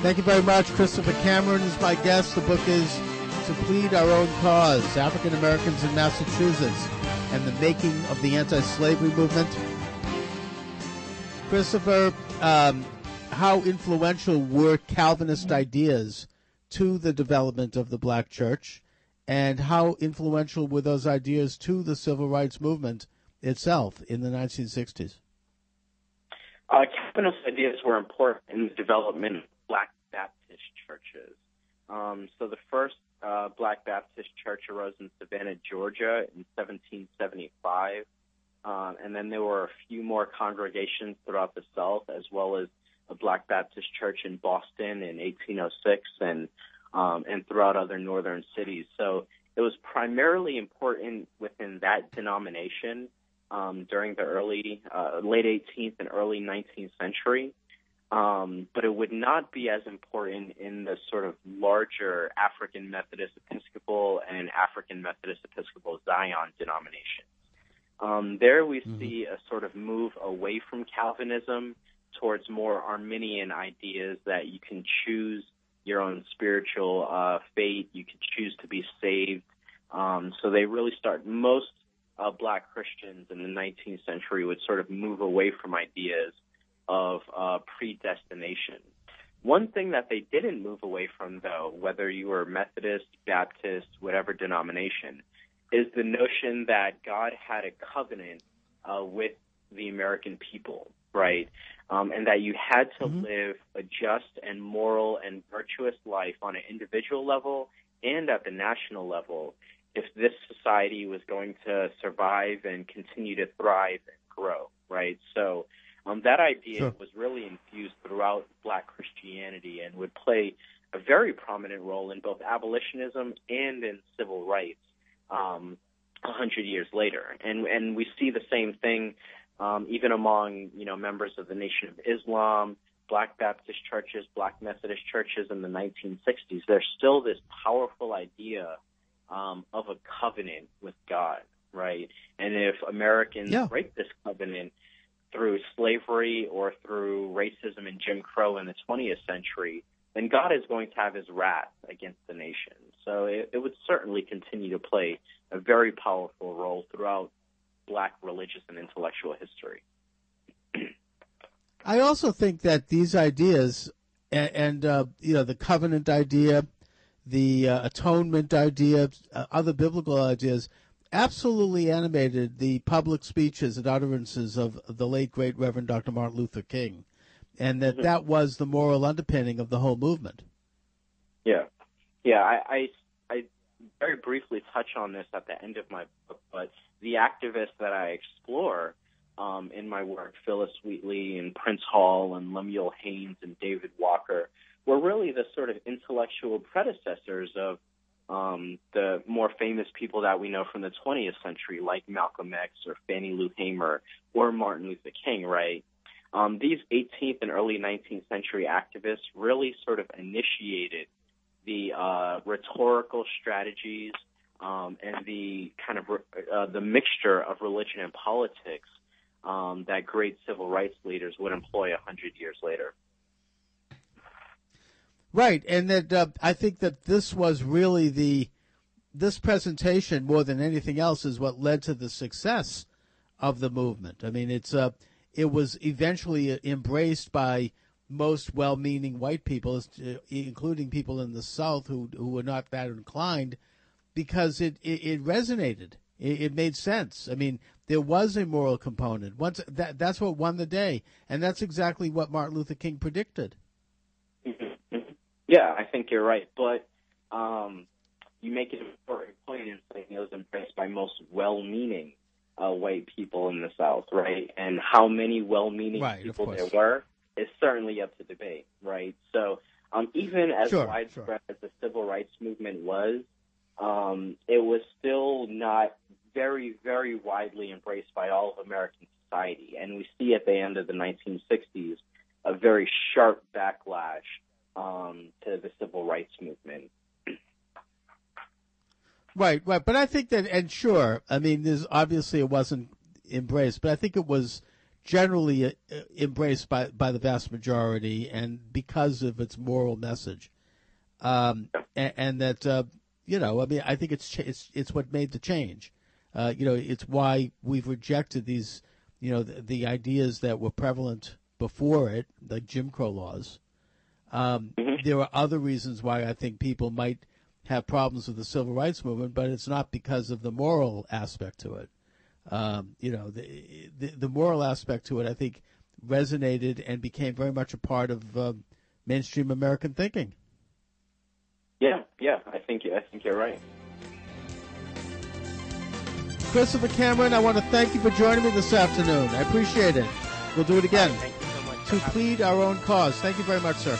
Thank you very much. Christopher Cameron is my guest. The book is To Plead Our Own Cause African Americans in Massachusetts and the Making of the Anti Slavery Movement. Christopher, um, how influential were Calvinist ideas to the development of the black church, and how influential were those ideas to the civil rights movement itself in the 1960s? Uh, Calvinist ideas were important in the development of Black Baptist churches. Um, so the first uh, Black Baptist church arose in Savannah, Georgia in 1775. um, and then there were a few more congregations throughout the South, as well as a Black Baptist church in Boston in 1806, and um, and throughout other northern cities. So it was primarily important within that denomination um, during the early, uh, late 18th and early 19th century. Um, but it would not be as important in the sort of larger African Methodist Episcopal and African Methodist Episcopal Zion denominations. Um, there we mm-hmm. see a sort of move away from Calvinism towards more Arminian ideas that you can choose your own spiritual uh, fate, you can choose to be saved. Um, so they really start most uh, black Christians in the 19th century would sort of move away from ideas of uh, predestination. One thing that they didn't move away from, though, whether you were Methodist, Baptist, whatever denomination, is the notion that God had a covenant uh, with the American people, right? Um, and that you had to mm-hmm. live a just and moral and virtuous life on an individual level and at the national level if this society was going to survive and continue to thrive and grow, right? So um, that idea sure. was really infused throughout Black Christianity and would play a very prominent role in both abolitionism and in civil rights um, a hundred years later. And and we see the same thing um, even among you know members of the Nation of Islam, Black Baptist churches, Black Methodist churches in the 1960s. There's still this powerful idea um, of a covenant with God, right? And if Americans yeah. break this covenant through slavery or through racism and Jim Crow in the 20th century, then God is going to have his wrath against the nation. So it, it would certainly continue to play a very powerful role throughout black religious and intellectual history. I also think that these ideas and, and uh, you know the covenant idea the uh, atonement idea, uh, other biblical ideas, absolutely animated the public speeches and utterances of the late great Reverend Dr. Martin Luther King, and that mm-hmm. that was the moral underpinning of the whole movement. Yeah, yeah. I, I, I very briefly touch on this at the end of my book, but the activists that I explore um, in my work, Phillis Wheatley and Prince Hall and Lemuel Haynes and David Walker, were really the sort of intellectual predecessors of um, the more famous people that we know from the 20th century, like Malcolm X or Fannie Lou Hamer or Martin Luther King, right? Um, these 18th and early 19th century activists really sort of initiated the uh, rhetorical strategies um, and the kind of uh, the mixture of religion and politics um, that great civil rights leaders would employ a hundred years later. Right, and that uh, I think that this was really the this presentation more than anything else is what led to the success of the movement. I mean, it's uh, it was eventually embraced by most well-meaning white people, uh, including people in the South who who were not that inclined, because it it, it resonated. It, it, made sense. I mean, there was a moral component. Once that that's what won the day, and that's exactly what Martin Luther King predicted. Yeah, I think you're right. But um, you make an important point in saying it was embraced by most well-meaning uh, white people in the South, right? And how many well-meaning right, people there were is certainly up to debate, right? So um, even as sure, widespread sure. as the civil rights movement was, um, it was still not very, very widely embraced by all of American society. And we see at the end of the 1960s a very sharp backlash um, to the civil rights movement. Right, right. But I think that, and sure, I mean, there's obviously it wasn't embraced, but I think it was generally uh, embraced by, by the vast majority and because of its moral message. Um, and, and, that, uh, you know, I mean, I think it's, it's, it's what made the change. Uh, you know, it's why we've rejected these, you know, the, the ideas that were prevalent before it, like Jim Crow laws, um, mm-hmm. There are other reasons why I think people might have problems with the civil rights movement, but it's not because of the moral aspect to it. Um, you know, the, the, the moral aspect to it, I think, resonated and became very much a part of um, mainstream American thinking. Yeah, yeah, I think I think you're right. Christopher Cameron, I want to thank you for joining me this afternoon. I appreciate it. We'll do it again. Thank you so much. To plead our own cause. Thank you very much, sir.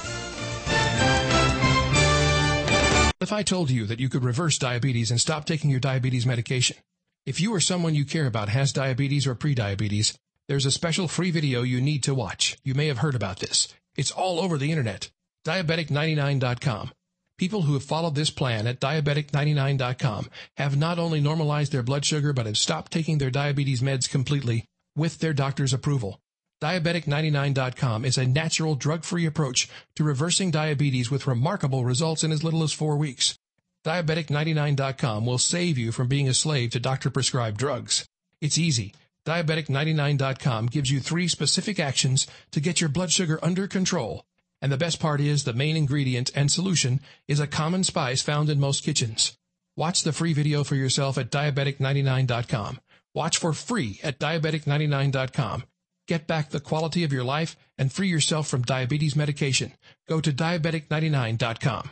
If I told you that you could reverse diabetes and stop taking your diabetes medication, if you or someone you care about has diabetes or prediabetes, there's a special free video you need to watch. You may have heard about this. It's all over the internet. Diabetic99.com. People who have followed this plan at diabetic99.com have not only normalized their blood sugar but have stopped taking their diabetes meds completely with their doctor's approval. Diabetic99.com is a natural drug-free approach to reversing diabetes with remarkable results in as little as four weeks. Diabetic99.com will save you from being a slave to doctor-prescribed drugs. It's easy. Diabetic99.com gives you three specific actions to get your blood sugar under control. And the best part is the main ingredient and solution is a common spice found in most kitchens. Watch the free video for yourself at diabetic99.com. Watch for free at diabetic99.com. Get back the quality of your life and free yourself from diabetes medication. Go to diabetic99.com.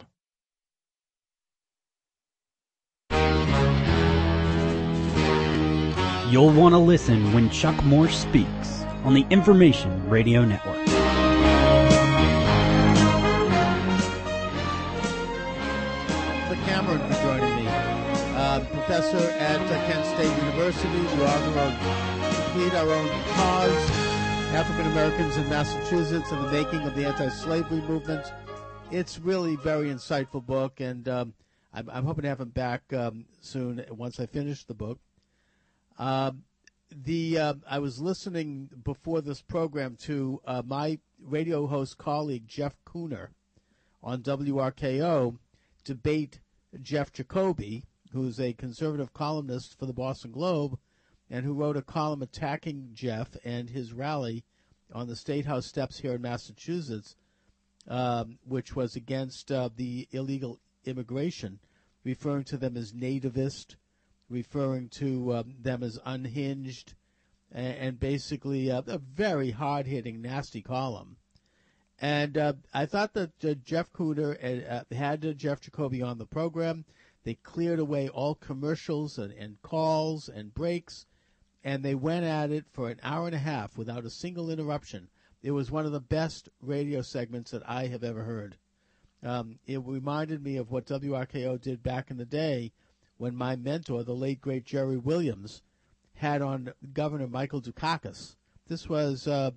You'll want to listen when Chuck Morse speaks on the Information Radio Network. Professor at uh, Kent State University, the author of To Plead Our Own Cause, African Americans in Massachusetts and the Making of the Anti-Slavery Movement. It's really very insightful book, and um, I'm, I'm hoping to have him back um, soon once I finish the book. Um, the uh, I was listening before this program to uh, my radio host colleague Jeff Kuhner on WRKO debate Jeff Jacoby, who's a conservative columnist for the Boston Globe, and who wrote a column attacking Jeff and his rally on the State House steps here in Massachusetts, um, which was against uh, the illegal immigration, referring to them as nativist, referring to um, them as unhinged, and, and basically uh, a very hard hitting, nasty column. And uh, I thought that uh, Jeff Kuhner uh, had uh, Jeff Jacoby on the program. They cleared away all commercials and, and calls and breaks, and they went at it for an hour and a half without a single interruption. It was one of the best radio segments that I have ever heard. Um, it reminded me of what WRKO did back in the day when my mentor, the late great Jerry Williams, had on Governor Michael Dukakis. This was uh,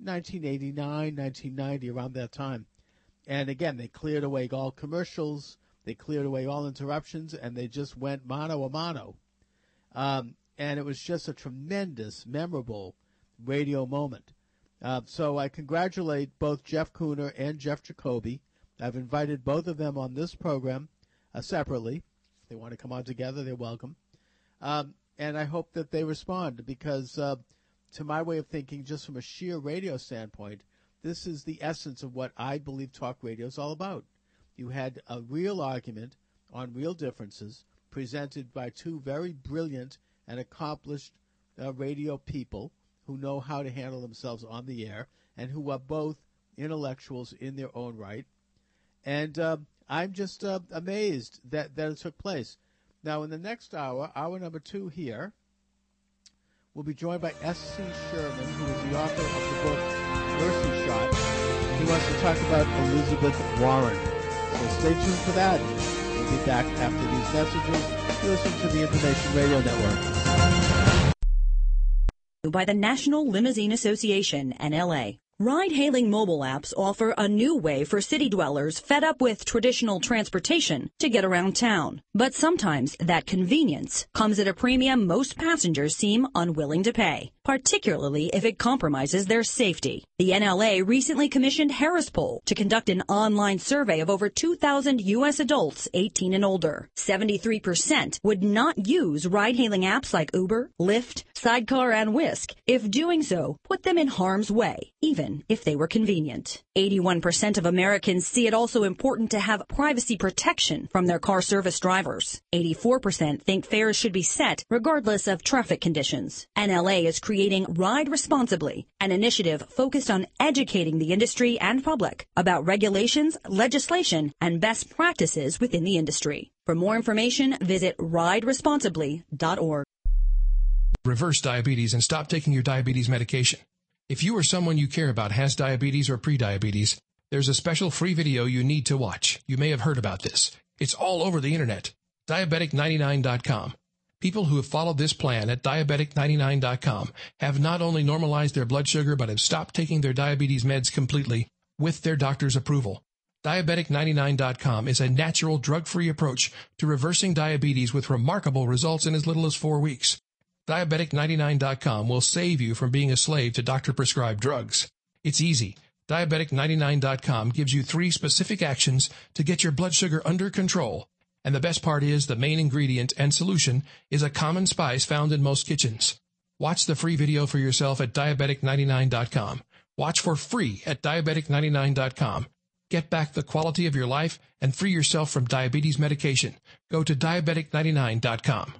1989, 1990, around that time. And again, they cleared away all commercials, they cleared away all interruptions, and they just went mano a mano. Um, and it was just a tremendous, memorable radio moment. Uh, so I congratulate both Jeff Kuhner and Jeff Jacoby. I've invited both of them on this program uh, separately. If they want to come on together, they're welcome. Um, and I hope that they respond because, uh, to my way of thinking, just from a sheer radio standpoint, this is the essence of what I believe talk radio is all about. You had a real argument on real differences presented by two very brilliant and accomplished uh, radio people who know how to handle themselves on the air and who are both intellectuals in their own right. And uh, I'm just uh, amazed that, that it took place. Now, in the next hour, hour number two here, we'll be joined by S.C. Sherman, who is the author of the book Mercy Shot. He wants to talk about Elizabeth Warren. Stay tuned for that. We'll be back after these messages. You Listen to the Information Radio Network. By the National Limousine Association, NLA. Ride hailing mobile apps offer a new way for city dwellers fed up with traditional transportation to get around town. But sometimes that convenience comes at a premium most passengers seem unwilling to pay, particularly if it compromises their safety. The NLA recently commissioned Harris Poll to conduct an online survey of over 2,000 U.S. adults 18 and older. 73% would not use ride hailing apps like Uber, Lyft, Sidecar, and Whisk if doing so put them in harm's way, even if they were convenient. 81% of Americans see it also important to have privacy protection from their car service drivers. 84% think fares should be set regardless of traffic conditions. NLA is creating Ride Responsibly, an initiative focused on educating the industry and public about regulations, legislation, and best practices within the industry. For more information, visit rideresponsibly.org. reverse diabetes and stop taking your diabetes medication. If you or someone you care about has diabetes or prediabetes, there's a special free video you need to watch. You may have heard about this. It's all over the internet. Diabetic99.com. People who have followed this plan at diabetic99.com have not only normalized their blood sugar but have stopped taking their diabetes meds completely with their doctor's approval. Diabetic99.com is a natural drug-free approach to reversing diabetes with remarkable results in as little as four weeks. Diabetic99.com will save you from being a slave to doctor-prescribed drugs. It's easy. Diabetic99.com gives you three specific actions to get your blood sugar under control. And the best part is the main ingredient and solution is a common spice found in most kitchens. Watch the free video for yourself at diabetic99.com. Watch for free at diabetic99.com. Get back the quality of your life and free yourself from diabetes medication. Go to diabetic99.com.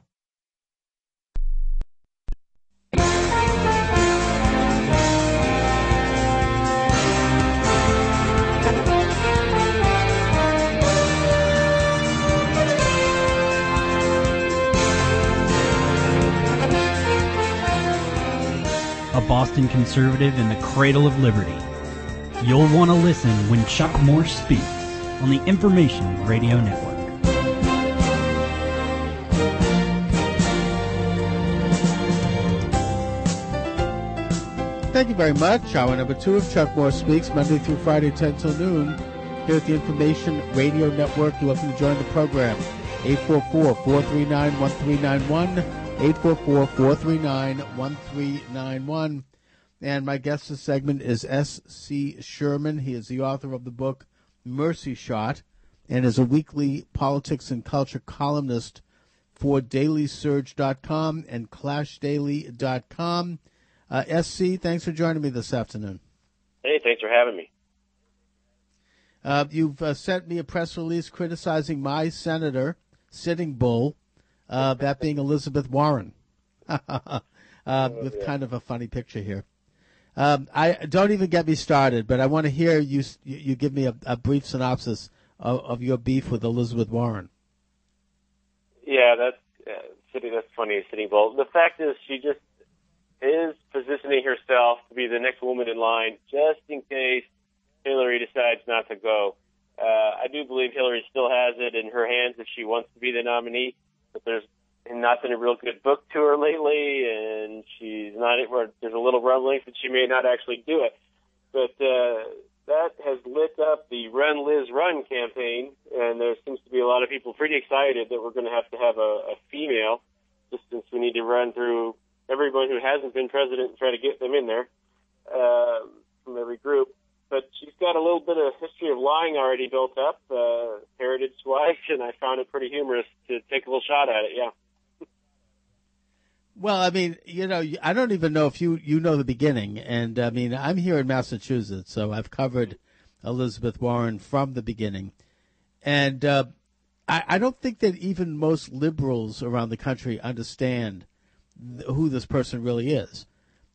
a Boston conservative in the cradle of liberty. You'll want to listen when Chuck Morse speaks on the Information Radio Network. Thank you very much. Hour number two of Chuck Morse Speaks, Monday through Friday, 10 till noon, here at the Information Radio Network. You're welcome to join the program. 844-439-1391, 844-439-1391. And my guest this segment is S.C. Sherman. He is the author of the book Mercy Shot and is a weekly politics and culture columnist for dailysurge.com and clashdaily.com. Uh, SC, thanks for joining me this afternoon. Hey, thanks for having me. Uh, you've uh, sent me a press release criticizing my senator, Sitting Bull, uh, that being Elizabeth Warren, [LAUGHS] uh, with kind of a funny picture here. Um, I don't even get me started, but I want to hear you. You give me a, a brief synopsis of, of, your beef with Elizabeth Warren. Yeah, that's uh, sitting. That's funny, Sitting Bull. The fact is, she just is positioning herself to be the next woman in line, just in case Hillary decides not to go. Uh, I do believe Hillary still has it in her hands if she wants to be the nominee, but there's not been a real good book tour lately, and she's not. There's a little rumblings that she may not actually do it, but uh, that has lit up the Run Liz Run campaign, and there seems to be a lot of people pretty excited that we're going to have to have a, a female, just since we need to run through everyone who hasn't been president and try to get them in there uh, from every group. But she's got a little bit of history of lying already built up, uh, heritage-wise, and I found it pretty humorous to take a little shot at it. Yeah. Well, I mean, you know, I don't even know if you you know the beginning, and I mean, I'm here in Massachusetts, so I've covered Elizabeth Warren from the beginning, and uh, I, I don't think that even most liberals around the country understand who this person really is.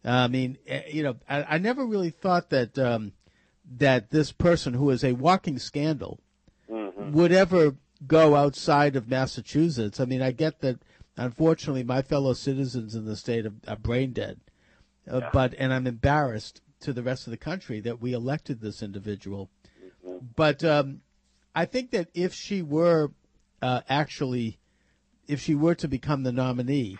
I mean, eh, you know, I, I never really thought that um, that this person, who is a walking scandal, would ever go outside of Massachusetts. I mean, I get that. Unfortunately, my fellow citizens in the state are, are brain dead, uh, yeah. but and I'm embarrassed to the rest of the country that we elected this individual. Mm-hmm. But um, I think that if she were uh, actually, if she were to become the nominee,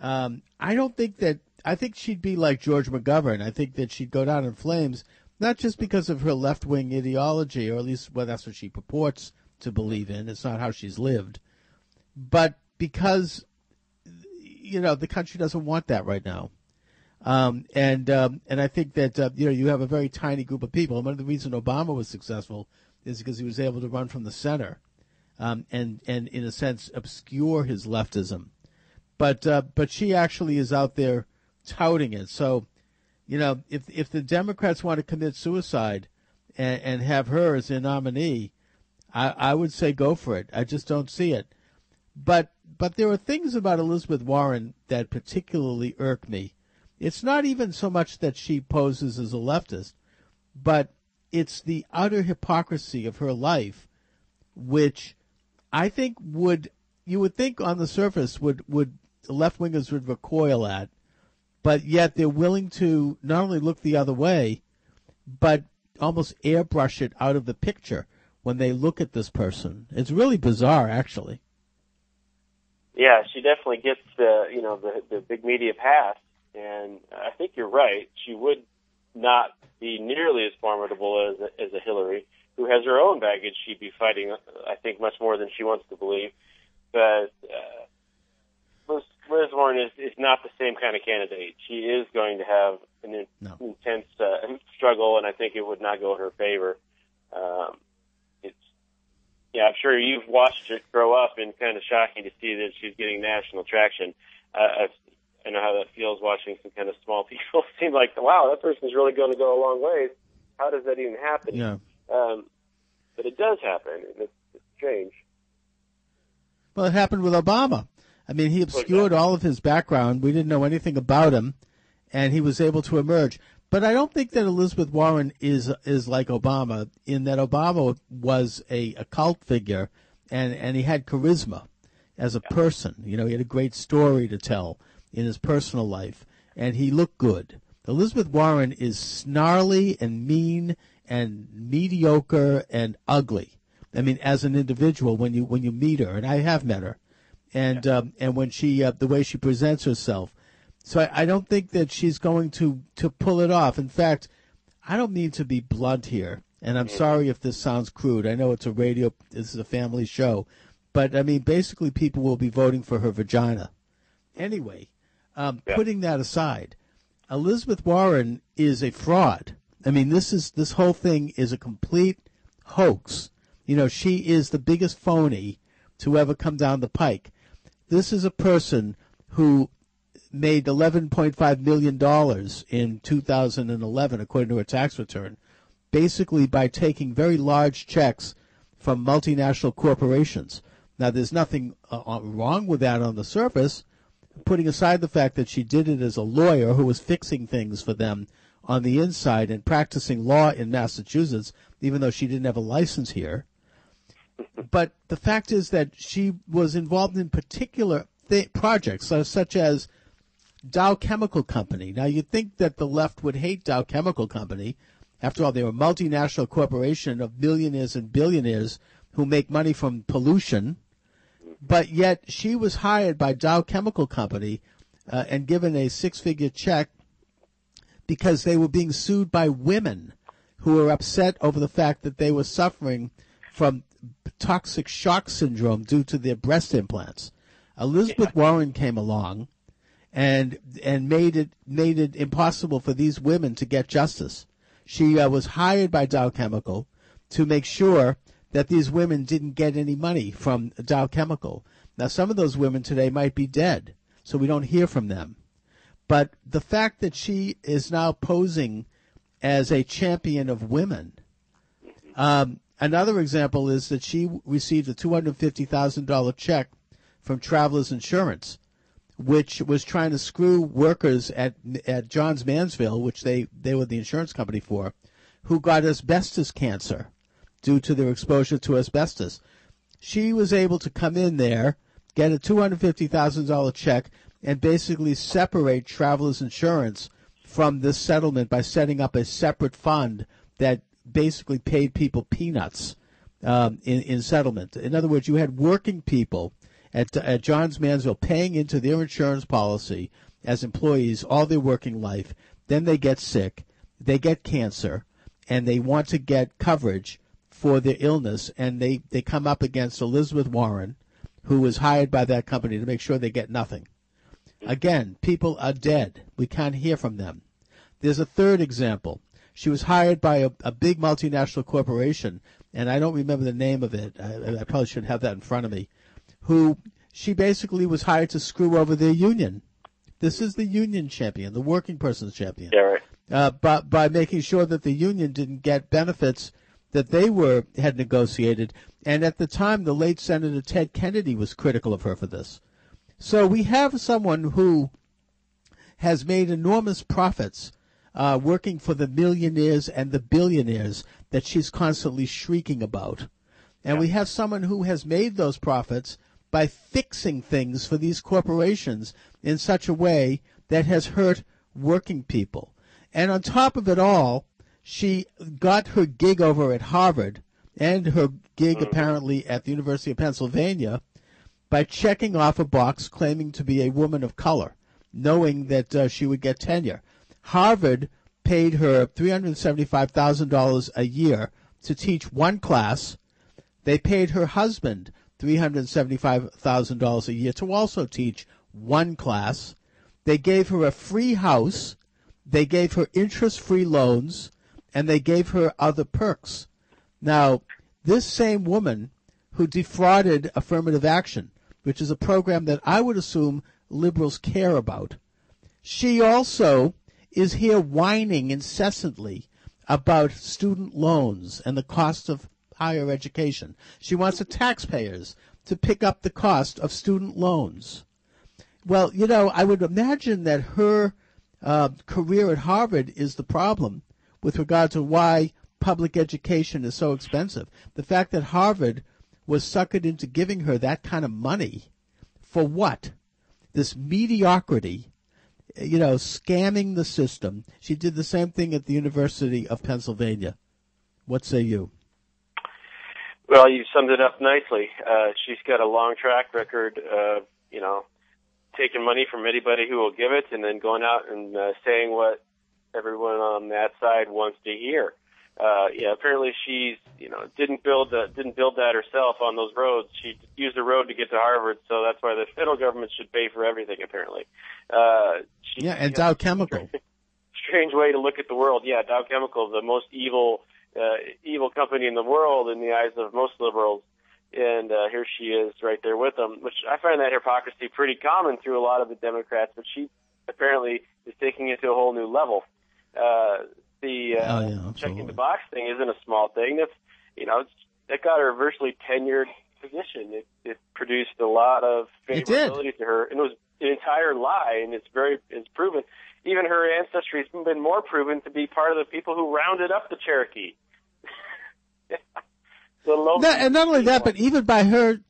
um, I don't think that. I think she'd be like George McGovern. I think that she'd go down in flames, not just because of her left wing ideology, or at least well, that's what she purports to believe in. It's not how she's lived, but because you know the country doesn't want that right now. Um, and um, and I think that uh, you know you have a very tiny group of people. And one of the reasons Obama was successful is because he was able to run from the center, um, and and in a sense obscure his leftism but uh, but she actually is out there touting it. So, you know, if if the Democrats want to commit suicide and, and have her as their nominee, I, I would say go for it. I just don't see it. But but there are things about Elizabeth Warren that particularly irk me. It's not even so much that she poses as a leftist, but it's the utter hypocrisy of her life, which I think would you would think on the surface would would left wingers would recoil at, but yet they're willing to not only look the other way, but almost airbrush it out of the picture when they look at this person. It's really bizarre, actually. Yeah, she definitely gets the you know the the big media pass, and I think you're right. She would not be nearly as formidable as a, as a Hillary, who has her own baggage. She'd be fighting, I think, much more than she wants to believe. But uh, Warren is, is not the same kind of candidate. She is going to have an in, no. intense uh, struggle, and I think it would not go in her favor. Um, it's yeah, I'm sure you've watched it grow up, and kind of shocking to see that she's getting national traction. Uh, I know how that feels watching some kind of small [LAUGHS] people seem like, wow, that person's really going to go a long way. How does that even happen? Yeah. Um, but it does happen, and it's, it's strange. Well, it happened with Obama. I mean, he obscured all of his background. We didn't know anything about him, and he was able to emerge. But I don't think that Elizabeth Warren is is like Obama in that Obama was a, a cult figure, and and he had charisma as a person. You know, he had a great story to tell in his personal life, and he looked good. Elizabeth Warren is snarly and mean and mediocre and ugly. I mean, as an individual, when you when you meet her, and I have met her, and um, and when she uh, the way she presents herself, so I, I don't think that she's going to to pull it off. In fact, I don't mean to be blunt here, and I'm sorry if this sounds crude. I know it's a radio, this is a family show, but I mean, basically, people will be voting for her vagina. Anyway, um, putting that aside, Elizabeth Warren is a fraud. I mean, this is this whole thing is a complete hoax. You know, she is the biggest phony to ever come down the pike. This is a person who made $11.5 million in 2011, according to her tax return, basically by taking very large checks from multinational corporations. Now, there's nothing uh, wrong with that on the surface, putting aside the fact that she did it as a lawyer who was fixing things for them on the inside and practicing law in Massachusetts, even though she didn't have a license here. But the fact is that she was involved in particular th- projects, uh, such as Dow Chemical Company. Now, you'd think that the left would hate Dow Chemical Company. After all, they're a multinational corporation of millionaires and billionaires who make money from pollution. But yet, she was hired by Dow Chemical Company uh, and given a six-figure check because they were being sued by women who were upset over the fact that they were suffering from toxic shock syndrome due to their breast implants. Elizabeth Warren came along and and made it made it impossible for these women to get justice. She uh, was hired by Dow Chemical to make sure that these women didn't get any money from Dow Chemical. Now, some of those women today might be dead, so we don't hear from them. But the fact that she is now posing as a champion of women. Um, another example is that she received a $250,000 check from Travelers Insurance, which was trying to screw workers at at Johns Manville, which they, they were the insurance company for, who got asbestos cancer due to their exposure to asbestos. She was able to come in there, get a $250,000 check, and basically separate Travelers Insurance from this settlement by setting up a separate fund that basically paid people peanuts um, in, in settlement. In other words, you had working people at, at Johns Manville paying into their insurance policy as employees all their working life. Then they get sick, they get cancer, and they want to get coverage for their illness, and they, they come up against Elizabeth Warren, who was hired by that company to make sure they get nothing. Again, people are dead. We can't hear from them. There's a third example. She was hired by a, a big multinational corporation, and I don't remember the name of it. I, I probably shouldn't have that in front of me. Who she basically was hired to screw over their union. This is the union champion, the working person's champion. Yeah, right. Uh, by, by making sure that the union didn't get benefits that they were had negotiated. And at the time, the late Senator Ted Kennedy was critical of her for this. So we have someone who has made enormous profits uh, working for the millionaires and the billionaires that she's constantly shrieking about. And we have someone who has made those profits by fixing things for these corporations in such a way that has hurt working people. And on top of it all, she got her gig over at Harvard and her gig apparently at the University of Pennsylvania by checking off a box claiming to be a woman of color, knowing that uh, she would get tenure. Harvard paid her $375,000 a year to teach one class. They paid her husband $375,000 a year to also teach one class. They gave her a free house. They gave her interest free loans and they gave her other perks. Now, this same woman who defrauded affirmative action, which is a program that I would assume liberals care about, she also is here whining incessantly about student loans and the cost of higher education. She wants the taxpayers to pick up the cost of student loans. Well, you know, I would imagine that her uh, career at Harvard is the problem with regard to why public education is so expensive. The fact that Harvard was suckered into giving her that kind of money for what? This mediocrity, you know, scamming the system. She did the same thing at the University of Pennsylvania. What say you? Well, you summed it up nicely. Uh, she's got a long track record of, you know, taking money from anybody who will give it and then going out and uh, saying what everyone on that side wants to hear. Uh, yeah, apparently she's, you know, didn't build uh, didn't build that herself on those roads. She used the road to get to Harvard, so that's why the [LAUGHS] federal government should pay for everything. Apparently, uh, she, yeah, and Dow Chemical. [LAUGHS] Strange way to look at the world. Yeah, Dow Chemical, the most evil uh, evil company in the world in the eyes of most liberals, and uh, here she is right there with them. Which I find that hypocrisy pretty common through a lot of the Democrats, but she apparently is taking it to a whole new level. Uh, the uh, oh, yeah, checking the box thing isn't a small thing. That's you know, it's, that got her a virtually tenured position. It, it produced a lot of favorability to her, and it was an entire lie, and it's very it's proven. Even her ancestry has been more proven to be part of the people who rounded up the Cherokee. [LAUGHS] the low No, and not only that, but even by her,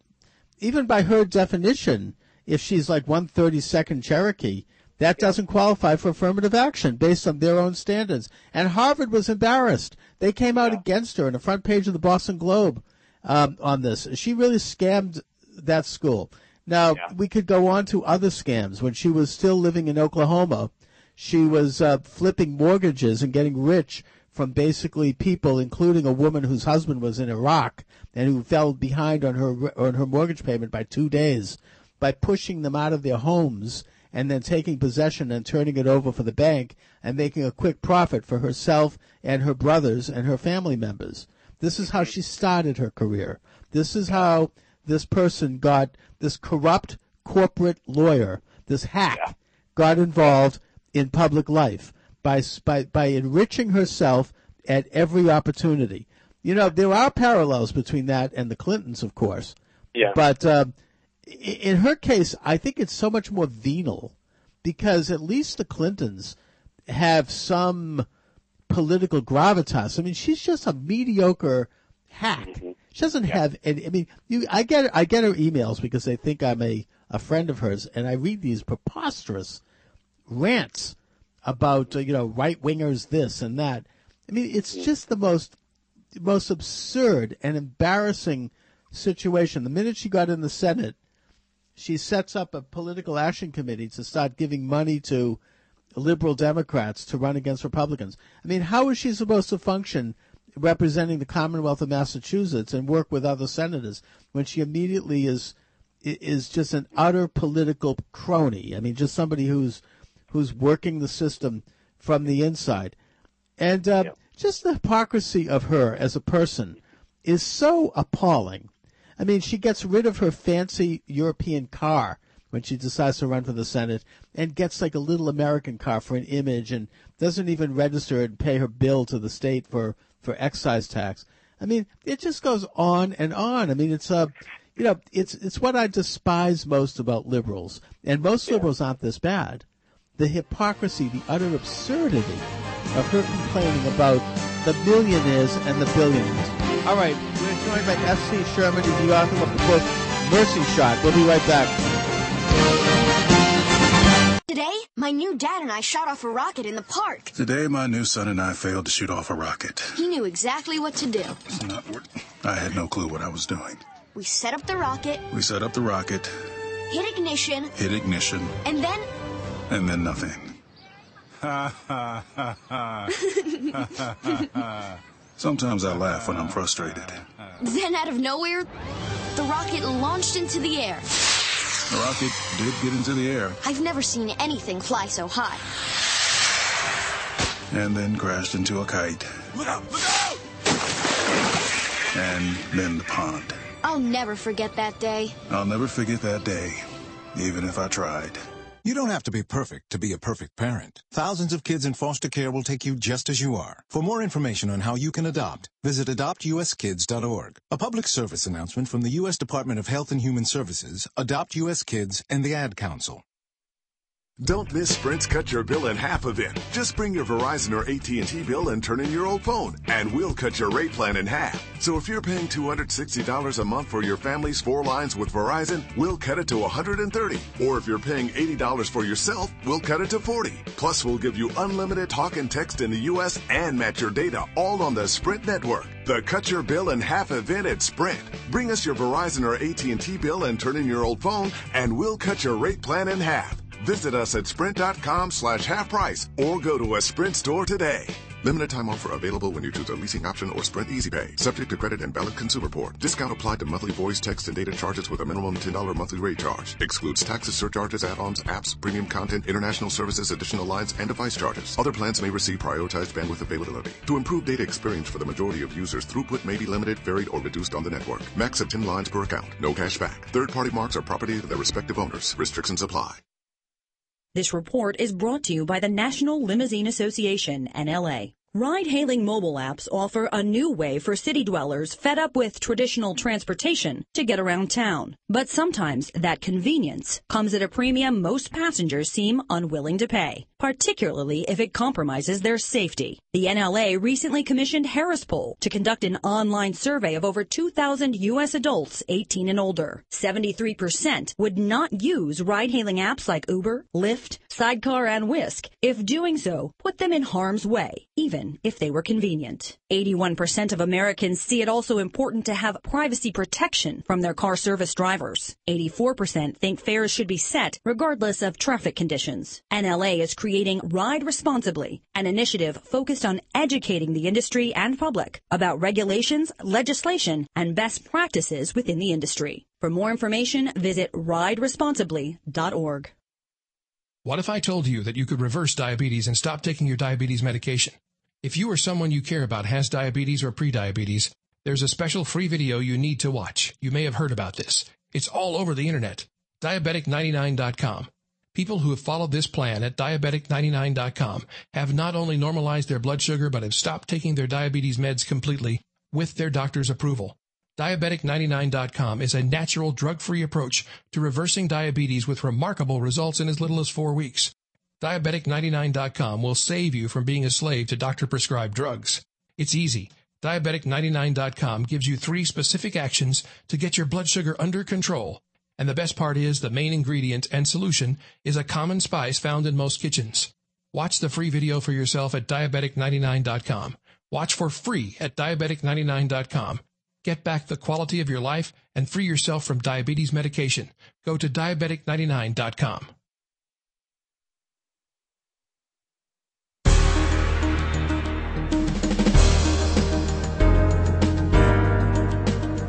even by her definition, if she's like one thirty second Cherokee, that doesn't qualify for affirmative action based on their own standards. And Harvard was embarrassed. They came out against her in the front page of the Boston Globe um, on this. She really scammed that school. Now we could go on to other scams. When she was still living in Oklahoma, she was uh, flipping mortgages and getting rich from basically people, including a woman whose husband was in Iraq and who fell behind on her on her mortgage payment by two days, by pushing them out of their homes and then taking possession and turning it over for the bank and making a quick profit for herself and her brothers and her family members. This is how she started her career. This is how this person got this corrupt corporate lawyer, this hack, got involved in public life by by by enriching herself at every opportunity. You know, there are parallels between that and the Clintons, of course. Yeah. But um, i- in her case, I think it's so much more venal because at least the Clintons have some political gravitas. I mean, she's just a mediocre hack. She doesn't have any. I mean, you. I get I get her emails because they think I'm a a friend of hers, and I read these preposterous rants about uh, you know right wingers this and that. I mean, it's just the most most absurd and embarrassing situation. The minute she got in the Senate, she sets up a political action committee to start giving money to liberal Democrats to run against Republicans. I mean, how is she supposed to function representing the Commonwealth of Massachusetts and work with other senators when she immediately is is just an utter political crony? I mean, just somebody who's who's working the system from the inside. And uh, just the hypocrisy of her as a person is so appalling. I mean, she gets rid of her fancy European car when she decides to run for the Senate and gets like a little American car for an image and doesn't even register and pay her bill to the state for, for excise tax. I mean, it just goes on and on. I mean, it's uh, you know, it's it's what I despise most about liberals, and most liberals aren't this bad. The hypocrisy, the utter absurdity of her complaining about the millionaires and the billionaires. All right, we're joined by S.C. Sherman, who's the author of the book Mercy Shot. We'll be right back. Today, my new dad and I shot off a rocket in the park. Today, my new son and I failed to shoot off a rocket. He knew exactly what to do. It's not work. I had no clue what I was doing. We set up the rocket, We set up the rocket, hit ignition, hit ignition, and then. and then nothing. Ha ha ha ha. Ha, ha, ha, ha. Sometimes I laugh when I'm frustrated. then out of nowhere, the rocket launched into the air. The rocket did get into the air I've never seen anything fly so high. and then crashed into a kite. Look out! Look out! And then the pond. I'll never forget that day. I'll never forget that day, even if I tried. You don't have to be perfect to be a perfect parent. Thousands of kids in foster care will take you just as you are. For more information on how you can adopt, visit adoptuskids.org. A public service announcement from the U.S. Department of Health and Human Services, Adopt U.S. Kids, and the Ad Council. Don't miss Sprint's Cut Your Bill in Half event. Just bring your Verizon or AT&T bill and turn in your old phone, and we'll cut your rate plan in half. So if you're paying $260 a month for your family's four lines with Verizon, we'll cut it to 130. Or if you're paying $80 for yourself, we'll cut it to 40. Plus, we'll give you unlimited talk and text in the U.S. and match your data all on the Sprint network. The Cut Your Bill in Half event at Sprint. Bring us your Verizon or AT&T bill and turn in your old phone, and we'll cut your rate plan in half. Visit us at sprint.com slash half price or go to a Sprint store today. Limited time offer available when you choose a leasing option or Sprint Easy Pay. Subject to credit and valid consumer port. Discount applied to monthly voice, text, and data charges with a minimum $10 monthly rate charge. Excludes taxes, surcharges, add-ons, apps, premium content, international services, additional lines, and device charges. Other plans may receive prioritized bandwidth availability. To improve data experience for the majority of users, throughput may be limited, varied, or reduced on the network. Max of 10 lines per account. No cash back. Third-party marks are property of their respective owners. Restrictions apply. This report is brought to you by the National Limousine Association, NLA. Ride-hailing mobile apps offer a new way for city dwellers fed up with traditional transportation to get around town. But sometimes that convenience comes at a premium most passengers seem unwilling to pay, particularly if it compromises their safety. The NLA recently commissioned Harris Poll to conduct an online survey of over 2,000 U.S. adults 18 and older. 73% would not use ride-hailing apps like Uber, Lyft, Sidecar, and Whisk if doing so put them in harm's way, even if they were convenient. 81% of Americans see it also important to have privacy protection from their car service drivers. 84% think fares should be set regardless of traffic conditions. NLA is creating Ride Responsibly, an initiative focused on educating the industry and public about regulations, legislation, and best practices within the industry. For more information, visit rideresponsibly.org. What if I told you that you could reverse diabetes and stop taking your diabetes medication? If you or someone you care about has diabetes or prediabetes, there's a special free video you need to watch. You may have heard about this. It's all over the internet. Diabetic99.com. People who have followed this plan at Diabetic99.com have not only normalized their blood sugar but have stopped taking their diabetes meds completely with their doctor's approval. Diabetic99.com is a natural drug-free approach to reversing diabetes with remarkable results in as little as four weeks. Diabetic99.com will save you from being a slave to doctor-prescribed drugs. It's easy. Diabetic99.com gives you three specific actions to get your blood sugar under control. And the best part is the main ingredient and solution is a common spice found in most kitchens. Watch the free video for yourself at Diabetic99.com. Watch for free at Diabetic99.com. Get back the quality of your life and free yourself from diabetes medication. Go to Diabetic99.com.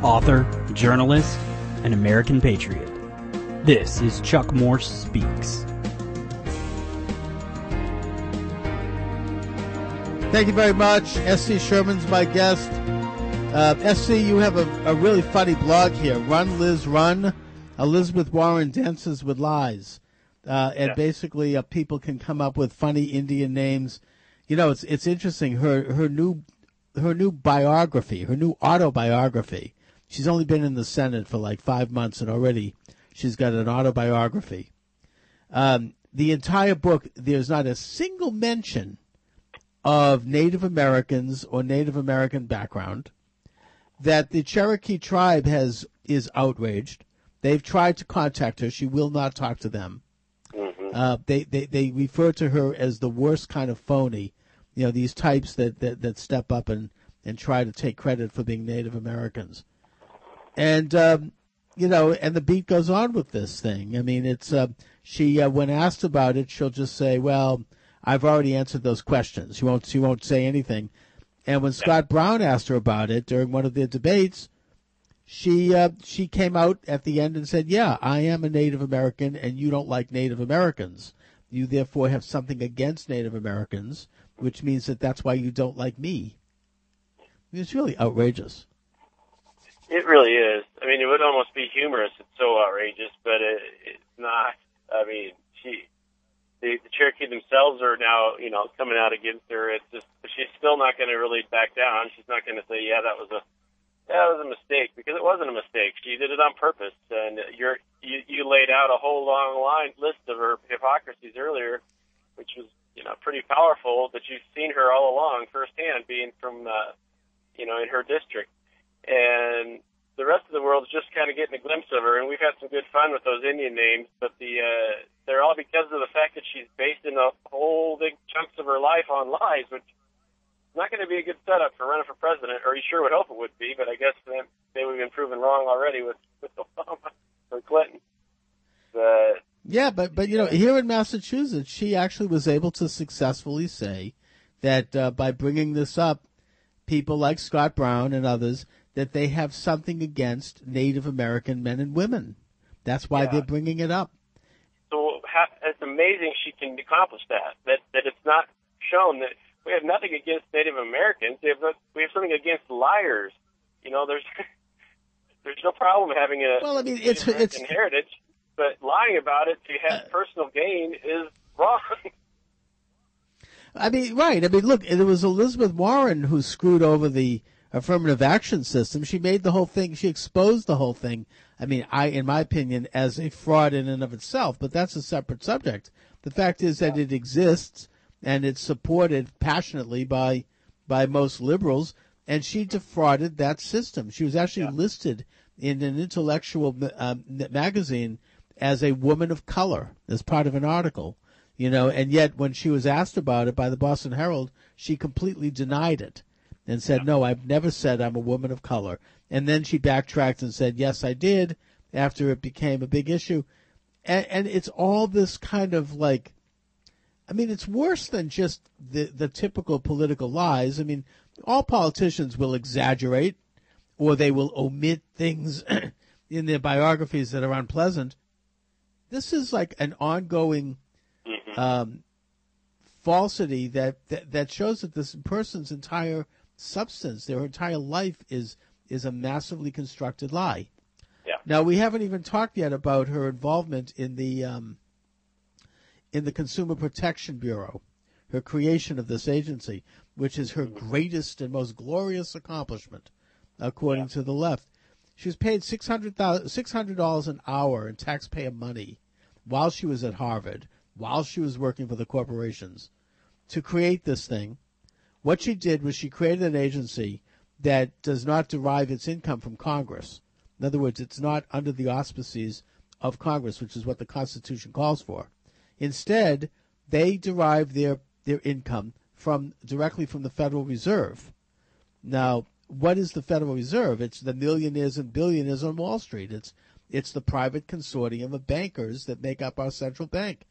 author, journalist, and American patriot. This is Chuck Morse Speaks. Thank you very much. S.C. Sherman's my guest. Uh, S.C., you have a, a really funny blog here. Run, Liz, Run. Elizabeth Warren dances with lies. Uh, and Yeah. basically, uh, people can come up with funny Indian names. You know, it's it's interesting. Her her new her new biography, her new autobiography. She's only been in the Senate for like five months, and already she's got an autobiography. Um, the entire book, there's not a single mention of Native Americans or Native American background. That the Cherokee tribe has is outraged. They've tried to contact her. She will not talk to them. Mm-hmm. Uh, they, they they refer to her as the worst kind of phony. You know, these types that, that, that step up and, and try to take credit for being Native Americans. And um, you know, and the beat goes on with this thing. I mean, it's uh, she uh, when asked about it, she'll just say, "Well, I've already answered those questions." She won't she won't say anything. And when Scott Brown asked her about it during one of the debates, she uh, she came out at the end and said, "Yeah, I am a Native American, and you don't like Native Americans. You therefore have something against Native Americans, which means that that's why you don't like me." It's really outrageous. It really is. I mean, it would almost be humorous. It's so outrageous, but it, it's not. I mean, she, the, the Cherokee themselves are now, you know, coming out against her. It's just she's still not going to really back down. She's not going to say, "Yeah, that was a that was a mistake," because it wasn't a mistake. She did it on purpose, and you're you, you laid out a whole long line list of her hypocrisies earlier, which was you know pretty powerful. That you've seen her all along firsthand, being from uh, you know in her district and the rest of the world's just kind of getting a glimpse of her. And we've had some good fun with those Indian names, but the uh, they're all because of the fact that she's basing a whole big chunks of her life on lies, which is not going to be a good setup for running for president, or you sure would hope it would be. But I guess they we've been proven wrong already with with [LAUGHS] Obama or Clinton. Yeah, but but you know, here in Massachusetts, she actually was able to successfully say that uh, by bringing this up, people like Scott Brown and others that they have something against Native American men and women. That's why Yeah. they're bringing it up. So it's amazing she can accomplish that. That that it's not shown that we have nothing against Native Americans. We have we have something against liars. You know, there's [LAUGHS] there's no problem having a Well, I mean, Native it's- American it's- heritage, but lying about it to have uh, personal gain is wrong. [LAUGHS] I mean, right. I mean, look, it was Elizabeth Warren who screwed over the affirmative action system. She made the whole thing, she exposed the whole thing. I mean, I, in my opinion, as a fraud in and of itself, but that's a separate subject. The fact is that it exists and it's supported passionately by, by most liberals, and she defrauded that system. She was actually listed in an intellectual uh, magazine as a woman of color as part of an article you know, and yet when she was asked about it by the Boston Herald, she completely denied it and said, no, I've never said I'm a woman of color. And then she backtracked and said, yes, I did after it became a big issue. And, and it's all this kind of like, I mean, it's worse than just the, the typical political lies. I mean, all politicians will exaggerate or they will omit things [CLEARS THROAT] in their biographies that are unpleasant. This is like an ongoing um, falsity that, that that shows that this person's entire substance, their entire life, is is a massively constructed lie. Yeah. Now we haven't even talked yet about her involvement in the um, in the Consumer Protection Bureau, her creation of this agency, which is her greatest and most glorious accomplishment, according to the left. She was paid six hundred dollars an hour in taxpayer money while she was at Harvard, while she was working for the corporations, to create this thing. What she did was she created an agency that does not derive its income from Congress. In other words, it's not under the auspices of Congress, which is what the Constitution calls for. Instead, they derive their, their income from directly from the Federal Reserve. Now, what is the Federal Reserve? It's the millionaires and billionaires on Wall Street. It's it's the private consortium of bankers that make up our central bank,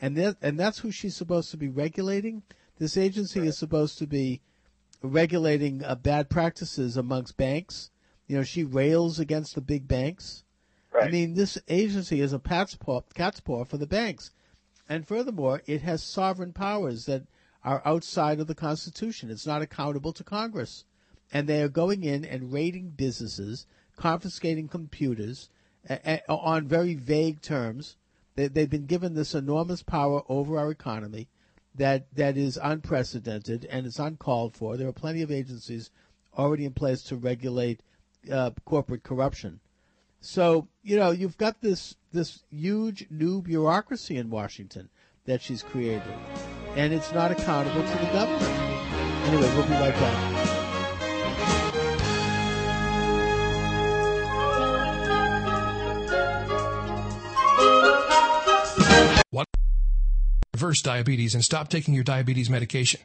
and that, and that's who she's supposed to be regulating. This agency is supposed to be regulating uh, bad practices amongst banks. You know, she rails against the big banks. I mean, this agency is a cat's paw, cat's paw for the banks. And furthermore, it has sovereign powers that are outside of the Constitution. It's not accountable to Congress. And they are going in and raiding businesses, confiscating computers a- a- on very vague terms. They, they've been given this enormous power over our economy that, that is unprecedented and it's uncalled for. There are plenty of agencies already in place to regulate uh, corporate corruption. So you know you've got this this huge new bureaucracy in Washington that she's created, and it's not accountable to the government. Anyway, we'll be right back. Reverse diabetes and stop taking your diabetes medication.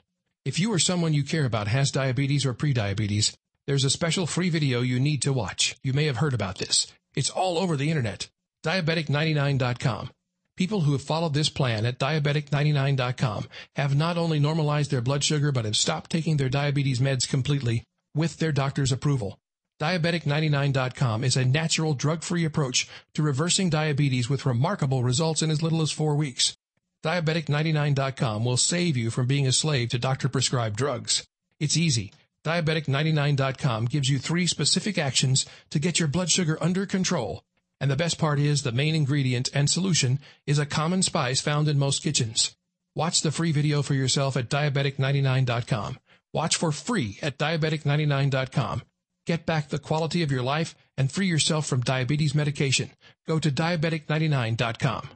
If you or someone you care about has diabetes or prediabetes, there's a special free video you need to watch. You may have heard about this. It's all over the internet. Diabetic99.com. People who have followed this plan at diabetic99.com have not only normalized their blood sugar but have stopped taking their diabetes meds completely with their doctor's approval. Diabetic99.com is a natural drug-free approach to reversing diabetes with remarkable results in as little as four weeks. Diabetic99.com will save you from being a slave to doctor-prescribed drugs. It's easy. Diabetic99.com gives you three specific actions to get your blood sugar under control. And the best part is the main ingredient and solution is a common spice found in most kitchens. Watch the free video for yourself at diabetic99.com. Watch for free at diabetic99.com. Get back the quality of your life and free yourself from diabetes medication. Go to diabetic99.com.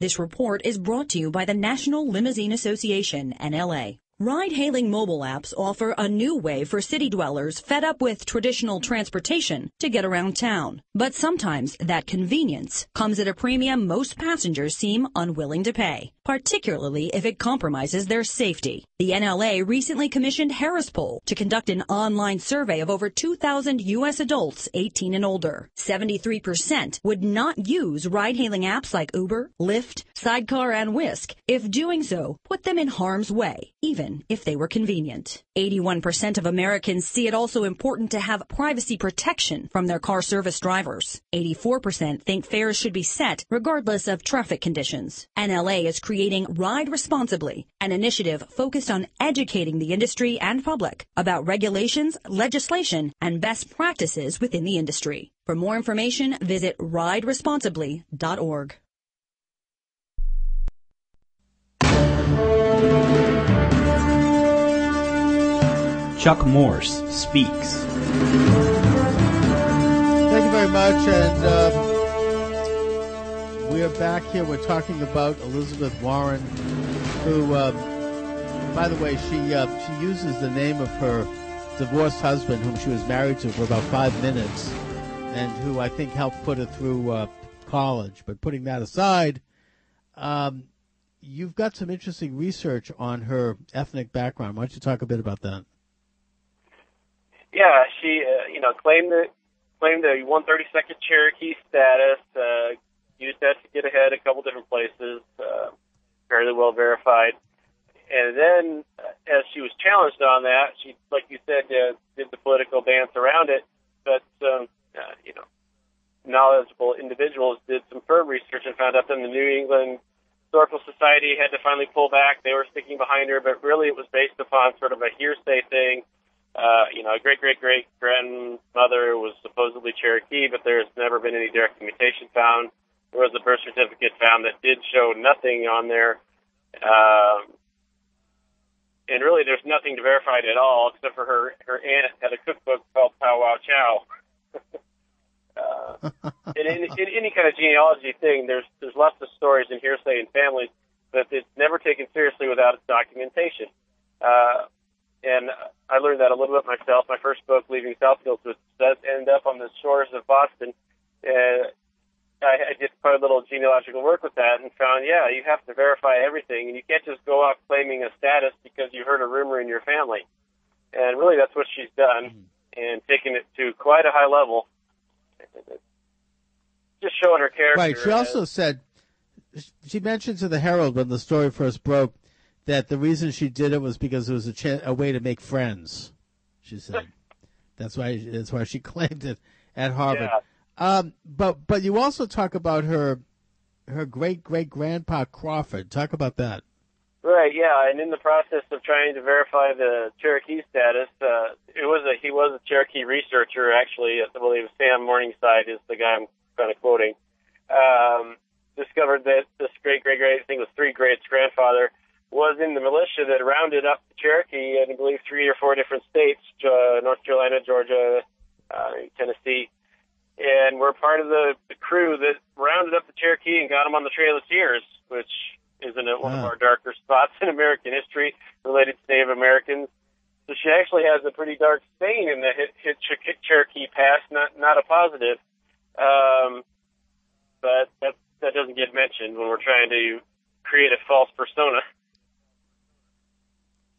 This report is brought to you by the National Limousine Association, NLA. Ride-hailing mobile apps offer a new way for city dwellers fed up with traditional transportation to get around town. But sometimes that convenience comes at a premium most passengers seem unwilling to pay, particularly if it compromises their safety. The NLA recently commissioned Harris Poll to conduct an online survey of over 2,000 U.S. adults 18 and older. 73% would not use ride-hailing apps like Uber, Lyft, Sidecar, and Whisk if doing so put them in harm's way, even if they were convenient. 81% of Americans see it also important to have privacy protection from their car service drivers. 84% think fares should be set regardless of traffic conditions. NLA is creating Ride Responsibly, an initiative focused on educating the industry and public about regulations, legislation, and best practices within the industry. For more information, visit rideresponsibly.org. Chuck Morse speaks. Thank you very much. And um, we are back here. We're talking about Elizabeth Warren, who, um, by the way, she uh, she uses the name of her divorced husband, whom she was married to for about five minutes, and who I think helped put her through uh, college. But putting that aside, um, you've got some interesting research on her ethnic background. Why don't you talk a bit about that? Yeah, she uh, you know claimed the claimed the 132nd Cherokee status. Uh, used that to get ahead a couple different places. Uh, fairly well verified. And then, uh, as she was challenged on that, she, like you said, uh, did the political dance around it. But um, uh, you know, knowledgeable individuals did some firm research and found out that the New England Historical Society had to finally pull back. They were sticking behind her, but really it was based upon sort of a hearsay thing uh, you know, a great great great grandmother was supposedly Cherokee, but there's never been any direct communication found. There was a birth certificate found that did show nothing on there. Um, and really, there's nothing to verify it at all, except for her her aunt had a cookbook called Pow Wow Chow. [LAUGHS] uh, in, in, in any kind of genealogy thing, there's there's lots of stories and hearsay in families, but it's never taken seriously without its documentation. Uh, and I learned that a little bit myself. My first book, Leaving Southfields, was does end up on the shores of Boston. And I, I did quite a little genealogical work with that and found, yeah, you have to verify everything, and you can't just go out claiming a status because you heard a rumor in your family. And really, that's what she's done, mm-hmm. and taken it to quite a high level. Just showing her character. Right. She also said she mentioned to the Herald when the story first broke that the reason she did it was because it was a, ch- a way to make friends. She said that's why that's why she [LAUGHS] claimed it at Harvard. Yeah. Um, but but you also talk about her her great great grandpa Crawford. Talk about that. Right, yeah, and in the process of trying to verify the Cherokee status, uh, it was a he was a Cherokee researcher actually. I believe Sam Morningside is the guy I'm kind of quoting. Um, discovered that this great great great I think it was three greats grandfather was in the militia that rounded up the Cherokee in, I believe, three or four different states, uh, North Carolina, Georgia, uh, Tennessee. And we're part of the, the crew that rounded up the Cherokee and got them on the Trail of Tears, which is in a, one of our darker spots in American history related to Native Americans. So she actually has a pretty dark stain in the hit, hit Cherokee past, not not a positive. Um, but that that doesn't get mentioned when we're trying to create a false persona.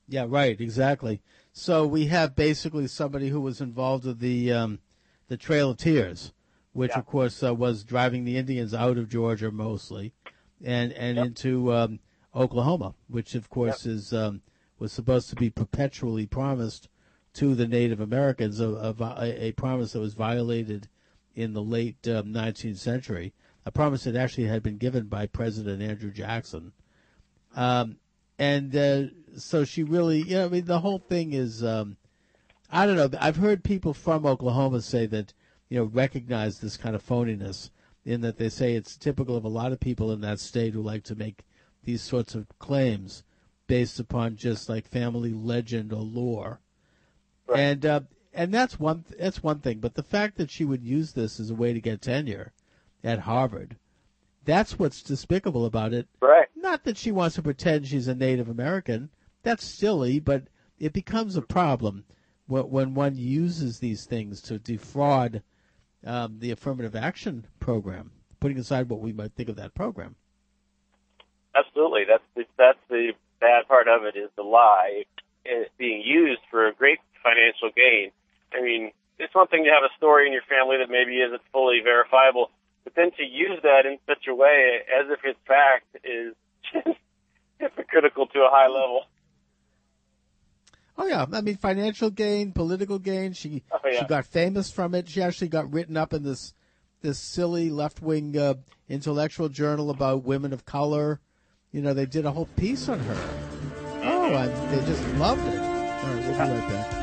Yeah, right, exactly. So we have basically somebody who was involved with the um, the Trail of Tears, which Yeah. of course uh, was driving the Indians out of Georgia mostly, and and into um, Oklahoma, which of course is um, was supposed to be perpetually promised to the Native Americans, a, a, a promise that was violated in the late um, 19th century, a promise that actually had been given by President Andrew Jackson. Um, and uh, so she really, you know, I mean, the whole thing is, um, I don't know. I've heard people from Oklahoma say that, you know, recognize this kind of phoniness in that they say it's typical of a lot of people in that state who like to make these sorts of claims based upon just like family legend or lore. And uh, and that's one that's one thing. But the fact that she would use this as a way to get tenure at Harvard, that's what's despicable about it. Right. Not that she wants to pretend she's a Native American. That's silly, but it becomes a problem when, one uses these things to defraud um, the affirmative action program. Putting aside what we might think of that program. Absolutely. That's the, that's the bad part of it is the lie It's being used for a great financial gain. I mean, it's one thing to have a story in your family that maybe isn't fully verifiable, but then to use that in such a way as if it's fact is [LAUGHS] hypocritical to a high level. Oh yeah, I mean financial gain, political gain. She Oh, yeah. she got famous from it. She actually got written up in this this silly left wing uh, intellectual journal about women of color. You know, they did a whole piece on her. Oh, I, they just loved it. All right, we'll be right back.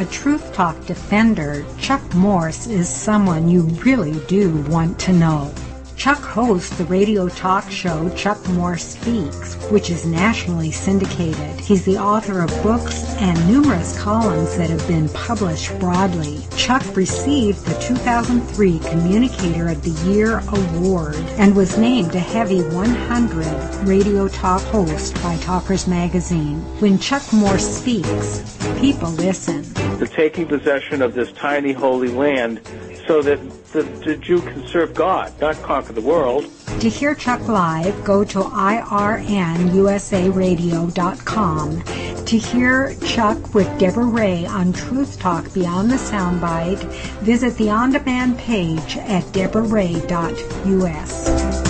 A Truth Talk defender, Chuck Morse is someone you really do want to know. Chuck hosts the radio talk show Chuck Morse Speaks, which is nationally syndicated. He's the author of books and numerous columns that have been published broadly. Chuck received the 2003 Communicator of the Year award and was named a Heavy 100 radio talk host by Talkers Magazine. When Chuck Morse speaks, people listen. The taking possession of this tiny holy land so that the, the Jew can serve God, not conquer the world. To hear Chuck live, go to irnusaradio.com. To hear Chuck with Deborah Ray on Truth Talk Beyond the Soundbite, visit the on-demand page at deborahray.us.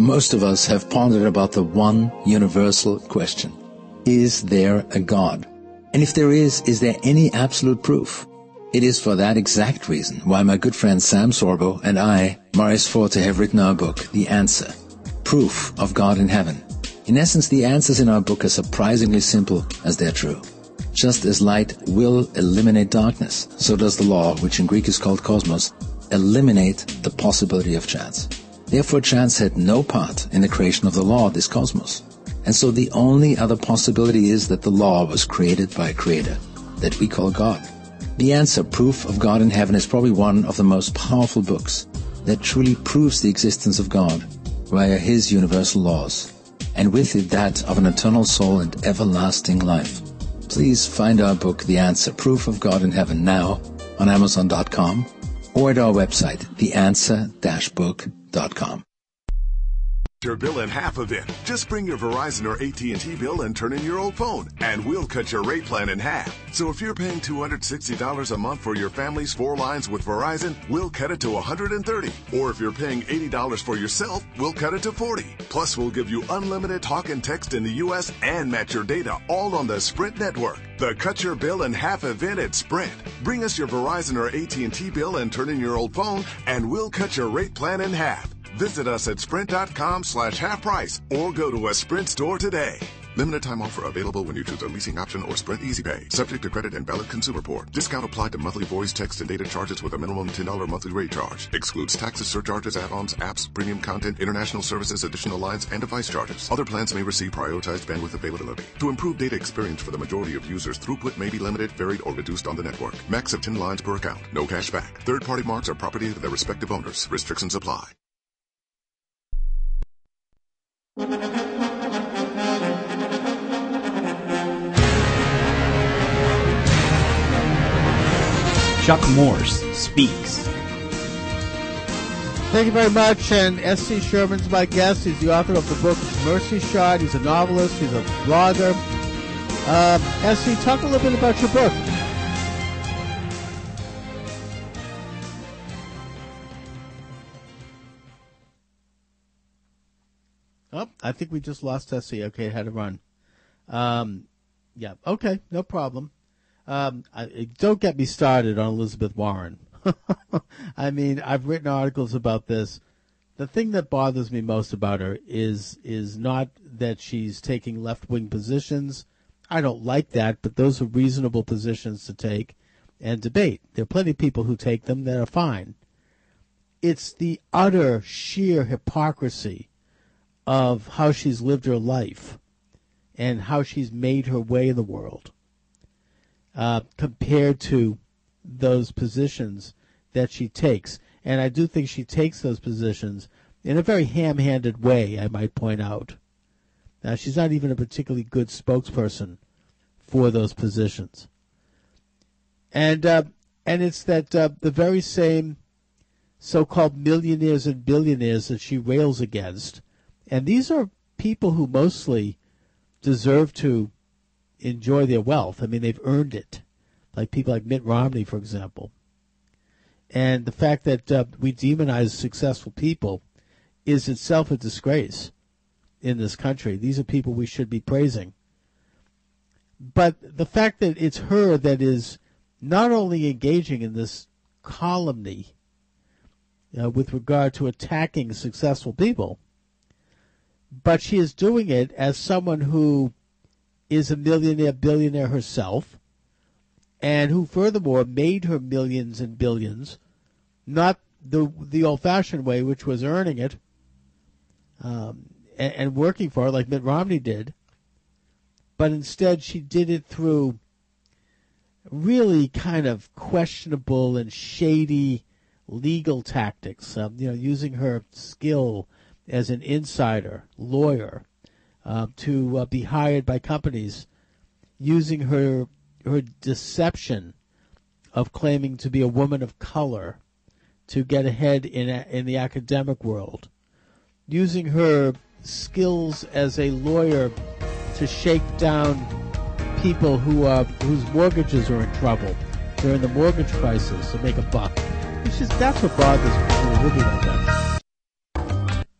Most of us have pondered about the one universal question. Is there a God? And if there is, is there any absolute proof? It is for that exact reason why my good friend Sam Sorbo and I, Marius Forte, have written our book, The Answer, Proof of God in Heaven. In essence, the answers in our book are surprisingly simple as they're true. Just as light will eliminate darkness, so does the law, which in Greek is called cosmos, eliminate the possibility of chance. Therefore, chance had no part in the creation of the law of this cosmos. And so the only other possibility is that the law was created by a creator that we call God. The answer, Proof of God in Heaven, is probably one of the most powerful books that truly proves the existence of God via His universal laws, and with it that of an eternal soul and everlasting life. Please find our book, The Answer, Proof of God in Heaven, now on Amazon.com or at our website, theanswer-book.com dot com. Your bill in half of it. Just bring your Verizon or AT&T bill and turn in your old phone, and we'll cut your rate plan in half. So if you're paying $260 a month for your family's four lines with Verizon, we'll cut it to 130. Or if you're paying $80 for yourself, we'll cut it to 40. Plus, we'll give you unlimited talk and text in the U.S. and match your data all on the Sprint network. The Cut Your Bill in Half event at Sprint. Bring us your Verizon or AT&T bill and turn in your old phone, and we'll cut your rate plan in half. Visit us at sprint.com slash half price or go to a Sprint store today. Limited time offer available when you choose a leasing option or Sprint Easy Pay. Subject to credit and valid consumer port. Discount applied to monthly voice, text, and data charges with a minimum $10 monthly rate charge. Excludes taxes, surcharges, add-ons, apps, premium content, international services, additional lines, and device charges. Other plans may receive prioritized bandwidth availability. To improve data experience for the majority of users, throughput may be limited, varied, or reduced on the network. Max of 10 lines per account. No cash back. Third-party marks are property of their respective owners. Restrictions apply. Chuck Morse speaks. Thank you very much. And S.C. Sherman's my guest. He's the author of the book Mercy Shot. He's a novelist. He's a blogger. Uh, S.C., talk a little bit about your book. Oh, I think we just lost S.C. Okay, had to run. Um, yeah, okay, no problem. Um, I, don't get me started on Elizabeth Warren. [LAUGHS] I mean, I've written articles about this. The thing that bothers me most about her is is not that she's taking left wing positions. I don't like that, but those are reasonable positions to take and debate. There are plenty of people who take them that are fine. It's the utter sheer hypocrisy of how she's lived her life and how she's made her way in the world uh, compared to those positions that she takes. And I do think she takes those positions in a very ham handed way, I might point out. Now, she's not even a particularly good spokesperson for those positions. And, uh, and it's that uh, the very same so called millionaires and billionaires that she rails against. And these are people who mostly deserve to enjoy their wealth. I mean, they've earned it. Like people like Mitt Romney, for example. And the fact that uh, we demonize successful people is itself a disgrace in this country. These are people we should be praising. But the fact that it's her that is not only engaging in this calumny uh, with regard to attacking successful people, but she is doing it as someone who is a millionaire, billionaire herself, and who furthermore made her millions and billions, not the the old-fashioned way, which was earning it um, and, and working for it, like Mitt Romney did, but instead she did it through really kind of questionable and shady legal tactics. Um, you know, using her skill as an insider lawyer uh, to uh, be hired by companies using her her deception of claiming to be a woman of color to get ahead in a, in the academic world, using her skills as a lawyer to shake down people who are whose mortgages are in trouble during the mortgage crisis to make a buck. It's just that's what bothers me. Really like that.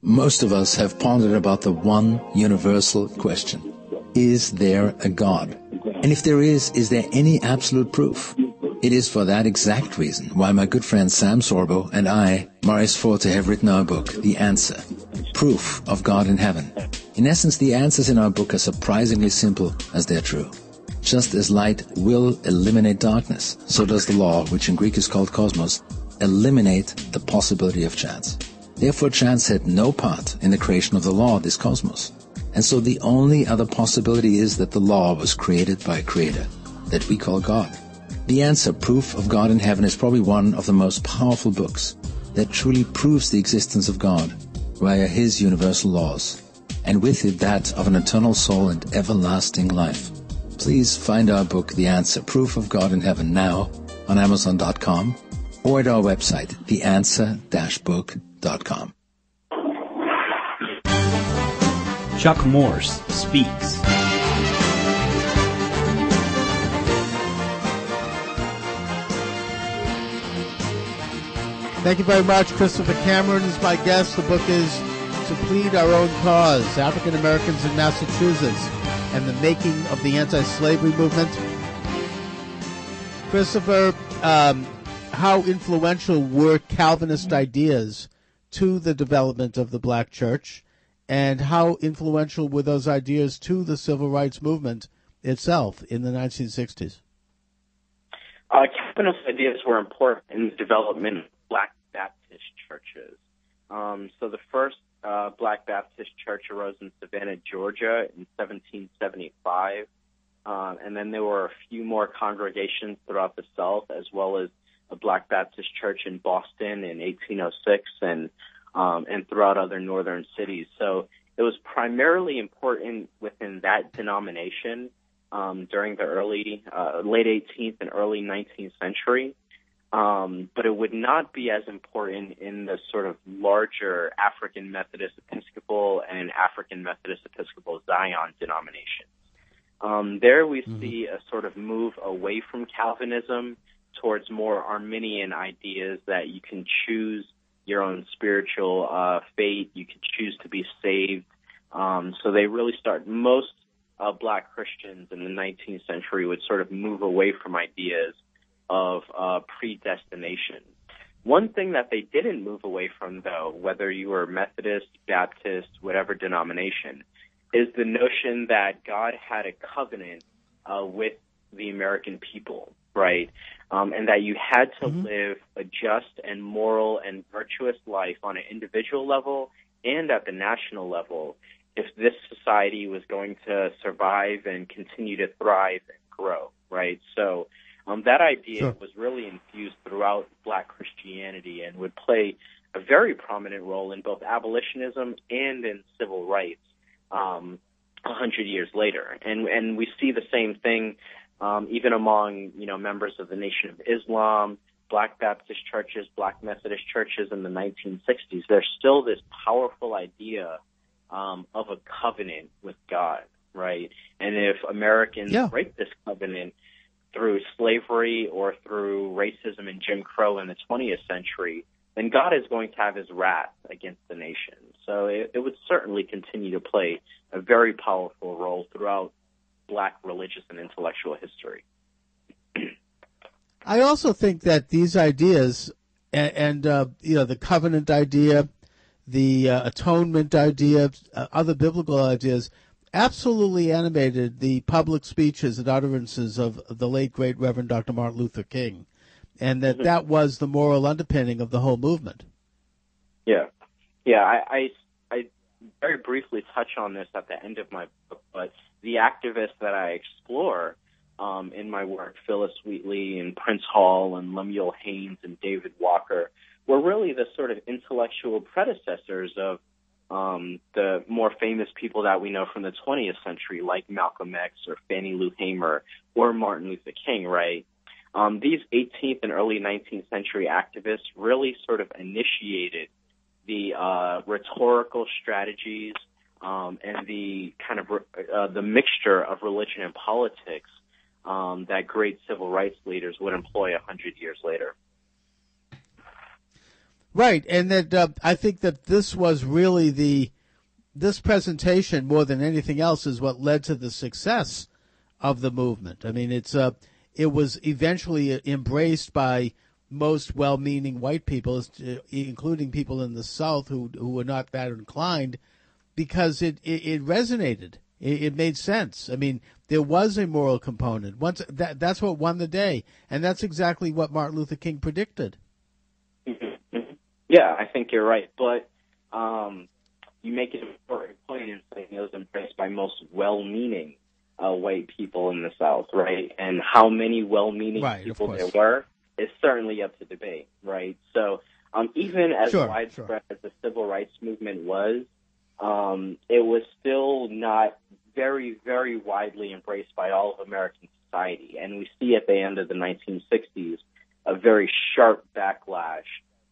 Most of us have pondered about the one universal question. Is there a God? And if there is, is there any absolute proof? It is for that exact reason why my good friend Sam Sorbo and I, Marius Forte, have written our book, The Answer, Proof of God in Heaven. In essence, the answers in our book are surprisingly simple as they're true. Just as light will eliminate darkness, so does the law, which in Greek is called cosmos, eliminate the possibility of chance. Therefore, chance had no part in the creation of the law of this cosmos. And so the only other possibility is that the law was created by a creator that we call God. The answer, Proof of God in Heaven, is probably one of the most powerful books that truly proves the existence of God via His universal laws, and with it that of an eternal soul and everlasting life. Please find our book, The Answer, Proof of God in Heaven, now on Amazon.com or at our website, theanswer-book.com. Chuck Morse speaks. Thank you very much. Christopher Cameron is my guest. The book is To Plead Our Own Cause African Americans in Massachusetts and the Making of the Anti Slavery Movement. Christopher, um, how influential were Calvinist ideas to the development of the black church, and how influential were those ideas to the civil rights movement itself in the 1960s? Uh, Calvinist ideas were important in the development of black Baptist churches. Um, so the first uh, black Baptist church arose in Savannah, Georgia in 1775. Uh, and then there were a few more congregations throughout the South, as well as a Black Baptist church in Boston in 1806 and um, and throughout other northern cities. So it was primarily important within that denomination um, during the early, uh, late 18th and early 19th century. Um, but it would not be as important in the sort of larger African Methodist Episcopal and African Methodist Episcopal Zion denominations. Um, there we mm-hmm. see a sort of move away from Calvinism towards more Arminian ideas that you can choose your own spiritual uh, fate, you can choose to be saved. Um, so they really start most uh, black Christians in the 19th century would sort of move away from ideas of uh, predestination. One thing that they didn't move away from, though, whether you were Methodist, Baptist, whatever denomination, is the notion that God had a covenant uh, with the American people, right? Um, and that you had to mm-hmm. live a just and moral and virtuous life on an individual level and at the national level if this society was going to survive and continue to thrive and grow, right? So um, that idea sure. was really infused throughout Black Christianity and would play a very prominent role in both abolitionism and in civil rights um, a hundred years later. And and we see the same thing um, even among you know members of the Nation of Islam, Black Baptist churches, Black Methodist churches in the 1960s. There's still this powerful idea um, of a covenant with God, right? And if Americans yeah. break this covenant through slavery or through racism and Jim Crow in the 20th century, then God is going to have his wrath against the nation. So it, it would certainly continue to play a very powerful role throughout black religious and intellectual history. I also think that these ideas and, and uh, you know the covenant idea the uh, atonement idea, uh, other biblical ideas, absolutely animated the public speeches and utterances of the late great Reverend Dr. Martin Luther King, and that mm-hmm. that was the moral underpinning of the whole movement. Yeah, yeah. I, I, I very briefly touch on this at the end of my book, but the activists that I explore um, in my work, Phillis Wheatley and Prince Hall and Lemuel Haynes and David Walker, were really the sort of intellectual predecessors of um, the more famous people that we know from the 20th century, like Malcolm X or Fannie Lou Hamer or Martin Luther King, right? Um, these 18th and early 19th century activists really sort of initiated the uh, rhetorical strategies um, and the kind of uh, the mixture of religion and politics um, that great civil rights leaders would employ a hundred years later. Right, and that uh, I think that this was really the this presentation more than anything else is what led to the success of the movement. I mean, it's uh, it was eventually embraced by most well-meaning white people, uh, including people in the South who who were not that inclined, because it it, it resonated. It, it, made sense. I mean, there was a moral component. Once that that's what won the day, and that's exactly what Martin Luther King predicted. Yeah, I think you're right. But um, you make an important point in saying it was embraced by most well-meaning uh, white people in the South, right? And how many well-meaning right, people there were is certainly up to debate, right? So um, even as sure, widespread sure. as the civil rights movement was, um, it was still not very, very widely embraced by all of American society. And we see at the end of the 1960s a very sharp backlash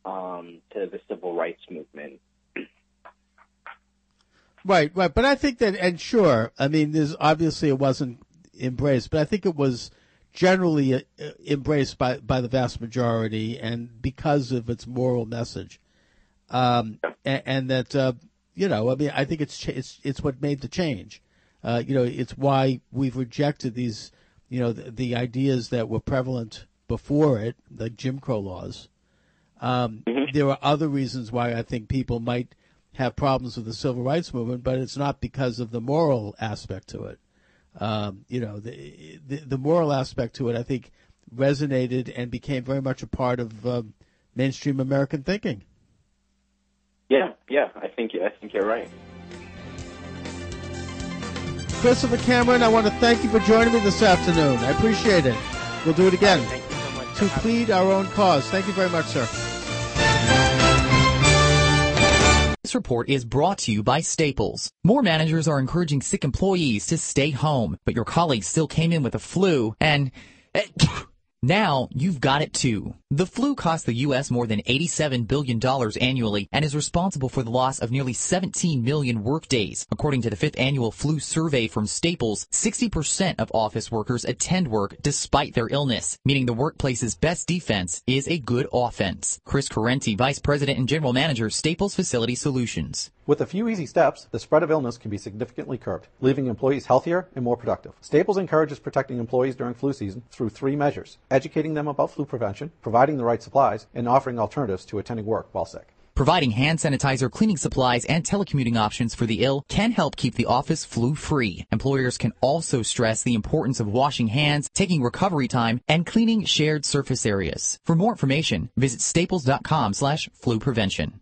um, to the civil rights movement. Right, right. But I think that, and sure, I mean, there's obviously it wasn't embraced, but I think it was generally uh, embraced by, by the vast majority and because of its moral message. Um, and, and, that, uh, you know, I mean, I think it's, it's, it's what made the change. Uh, you know, it's why we've rejected these, you know, the, the ideas that were prevalent before it, like Jim Crow laws, um, mm-hmm. There are other reasons why I think people might have problems with the civil rights movement, but it's not because of the moral aspect to it. Um, you know, the, the, the moral aspect to it, I think, resonated and became very much a part of um, mainstream American thinking. Yeah, yeah, I think I think you're right. Christopher Cameron, I want to thank you for joining me this afternoon. I appreciate it. We'll do it again. Right, so much. to plead our own cause. Thank you very much, sir. This report is brought to you by Staples. More managers are encouraging sick employees to stay home, but your colleague still came in with a flu and... Eh, [LAUGHS] Now you've got it too. The flu costs the U.S. more than $87 billion annually and is responsible for the loss of nearly 17 million workdays. According to the fifth annual flu survey from Staples, 60% of office workers attend work despite their illness, meaning the workplace's best defense is a good offense. Chris Correnti, Vice President and General Manager, Staples Facility Solutions. With a few easy steps, the spread of illness can be significantly curbed, leaving employees healthier and more productive. Staples encourages protecting employees during flu season through three measures educating them about flu prevention, providing the right supplies, and offering alternatives to attending work while sick. Providing hand sanitizer, cleaning supplies, and telecommuting options for the ill can help keep the office flu free. Employers can also stress the importance of washing hands, taking recovery time, and cleaning shared surface areas. For more information, visit staples.com slash flu prevention.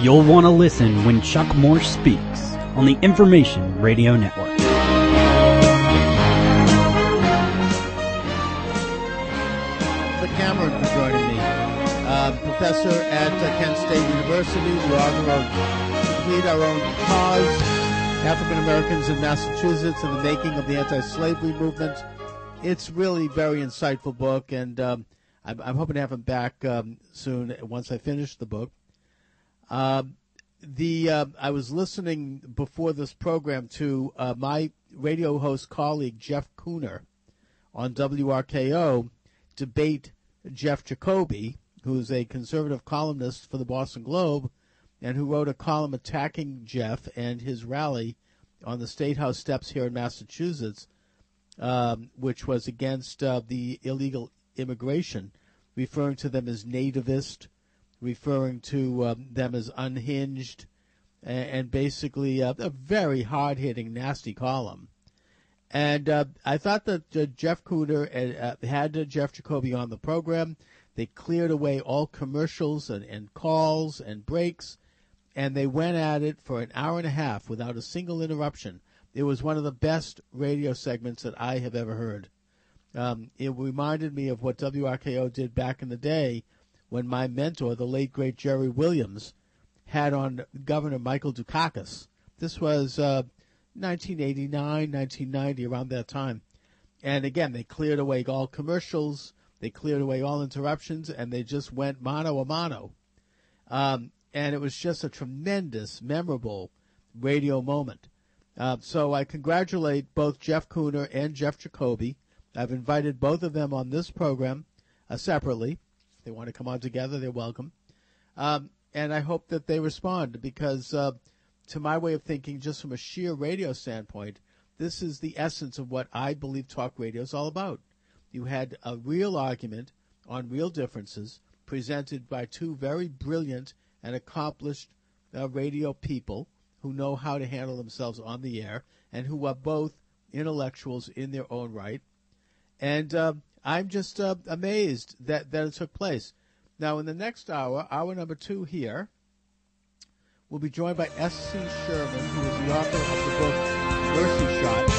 You'll want to listen when Chuck Morse speaks on the Information Radio Network. The Cameron for joining me. Uh, professor at uh, Kent State University, the author of To Plead Our Own Cause, African Americans in Massachusetts and the Making of the Anti-Slavery Movement. It's really very insightful book, and um, I'm, I'm, hoping to have him back um, soon once I finish the book. Uh, the uh, I was listening before this program to uh, my radio host colleague Jeff Kuhner on WRKO debate Jeff Jacoby, who's a conservative columnist for the Boston Globe, and who wrote a column attacking Jeff and his rally on the State House steps here in Massachusetts, um, which was against uh, the illegal immigration, referring to them as nativist referring to um, them as unhinged, and, and basically uh, a very hard hitting, nasty column. And uh, I thought that uh, Jeff Kuhner uh, had uh, Jeff Jacoby on the program. They cleared away all commercials and, and calls and breaks, and they went at it for an hour and a half without a single interruption. It was one of the best radio segments that I have ever heard. Um, it reminded me of what WRKO did back in the day when my mentor, the late great Jerry Williams, had on Governor Michael Dukakis. This was uh, 1989, 1990, around that time. And again, they cleared away all commercials, they cleared away all interruptions, and they just went mano a mano. Um, and it was just a tremendous, memorable radio moment. Uh, so I congratulate both Jeff Kuhner and Jeff Jacoby. I've invited both of them on this program uh, separately they want to come on together, they're welcome. Um, and I hope that they respond because, uh, to my way of thinking, just from a sheer radio standpoint, this is the essence of what I believe talk radio is all about. You had a real argument on real differences presented by two very brilliant and accomplished uh, radio people who know how to handle themselves on the air and who are both intellectuals in their own right. And uh, I'm just uh, amazed that, that it took place. Now, in the next hour, hour number two here, we'll be joined by S.C. Sherman, who is the author of the book Mercy Shot.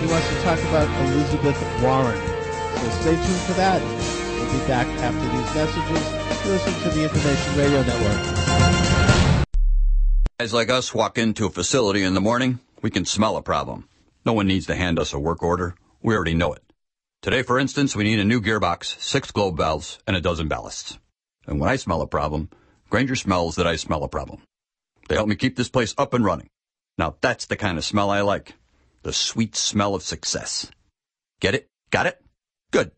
He wants to talk about Elizabeth Warren. So stay tuned for that. We'll be back after these messages. Listen to the Information Radio Network. Guys like us walk into a facility in the morning, we can smell a problem. No one needs to hand us a work order. We already know it. Today, for instance, we need a new gearbox, six globe valves, and a dozen ballasts. And when I smell a problem, Grainger smells that I smell a problem. They help me keep this place up and running. Now that's the kind of smell I like. The sweet smell of success. Get it? Got it? Good.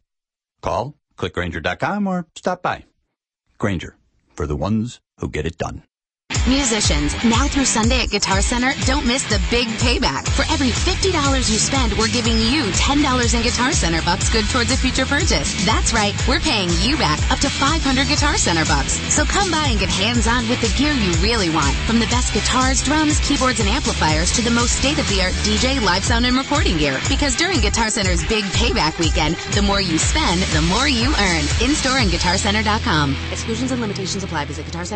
Call, clickgrainger.com, or stop by. Grainger, for the ones who get it done. Musicians, now through Sunday at Guitar Center, don't miss the big payback. For every $50 you spend, we're giving you $10 in Guitar Center bucks good towards a future purchase. That's right, we're paying you back up to 500 Guitar Center bucks. So come by and get hands-on with the gear you really want. From the best guitars, drums, keyboards, and amplifiers to the most state-of-the-art DJ, live sound, and recording gear. Because during Guitar Center's big payback weekend, the more you spend, the more you earn. In-store and GuitarCenter.com. Exclusions and limitations apply. Visit Guitar Center.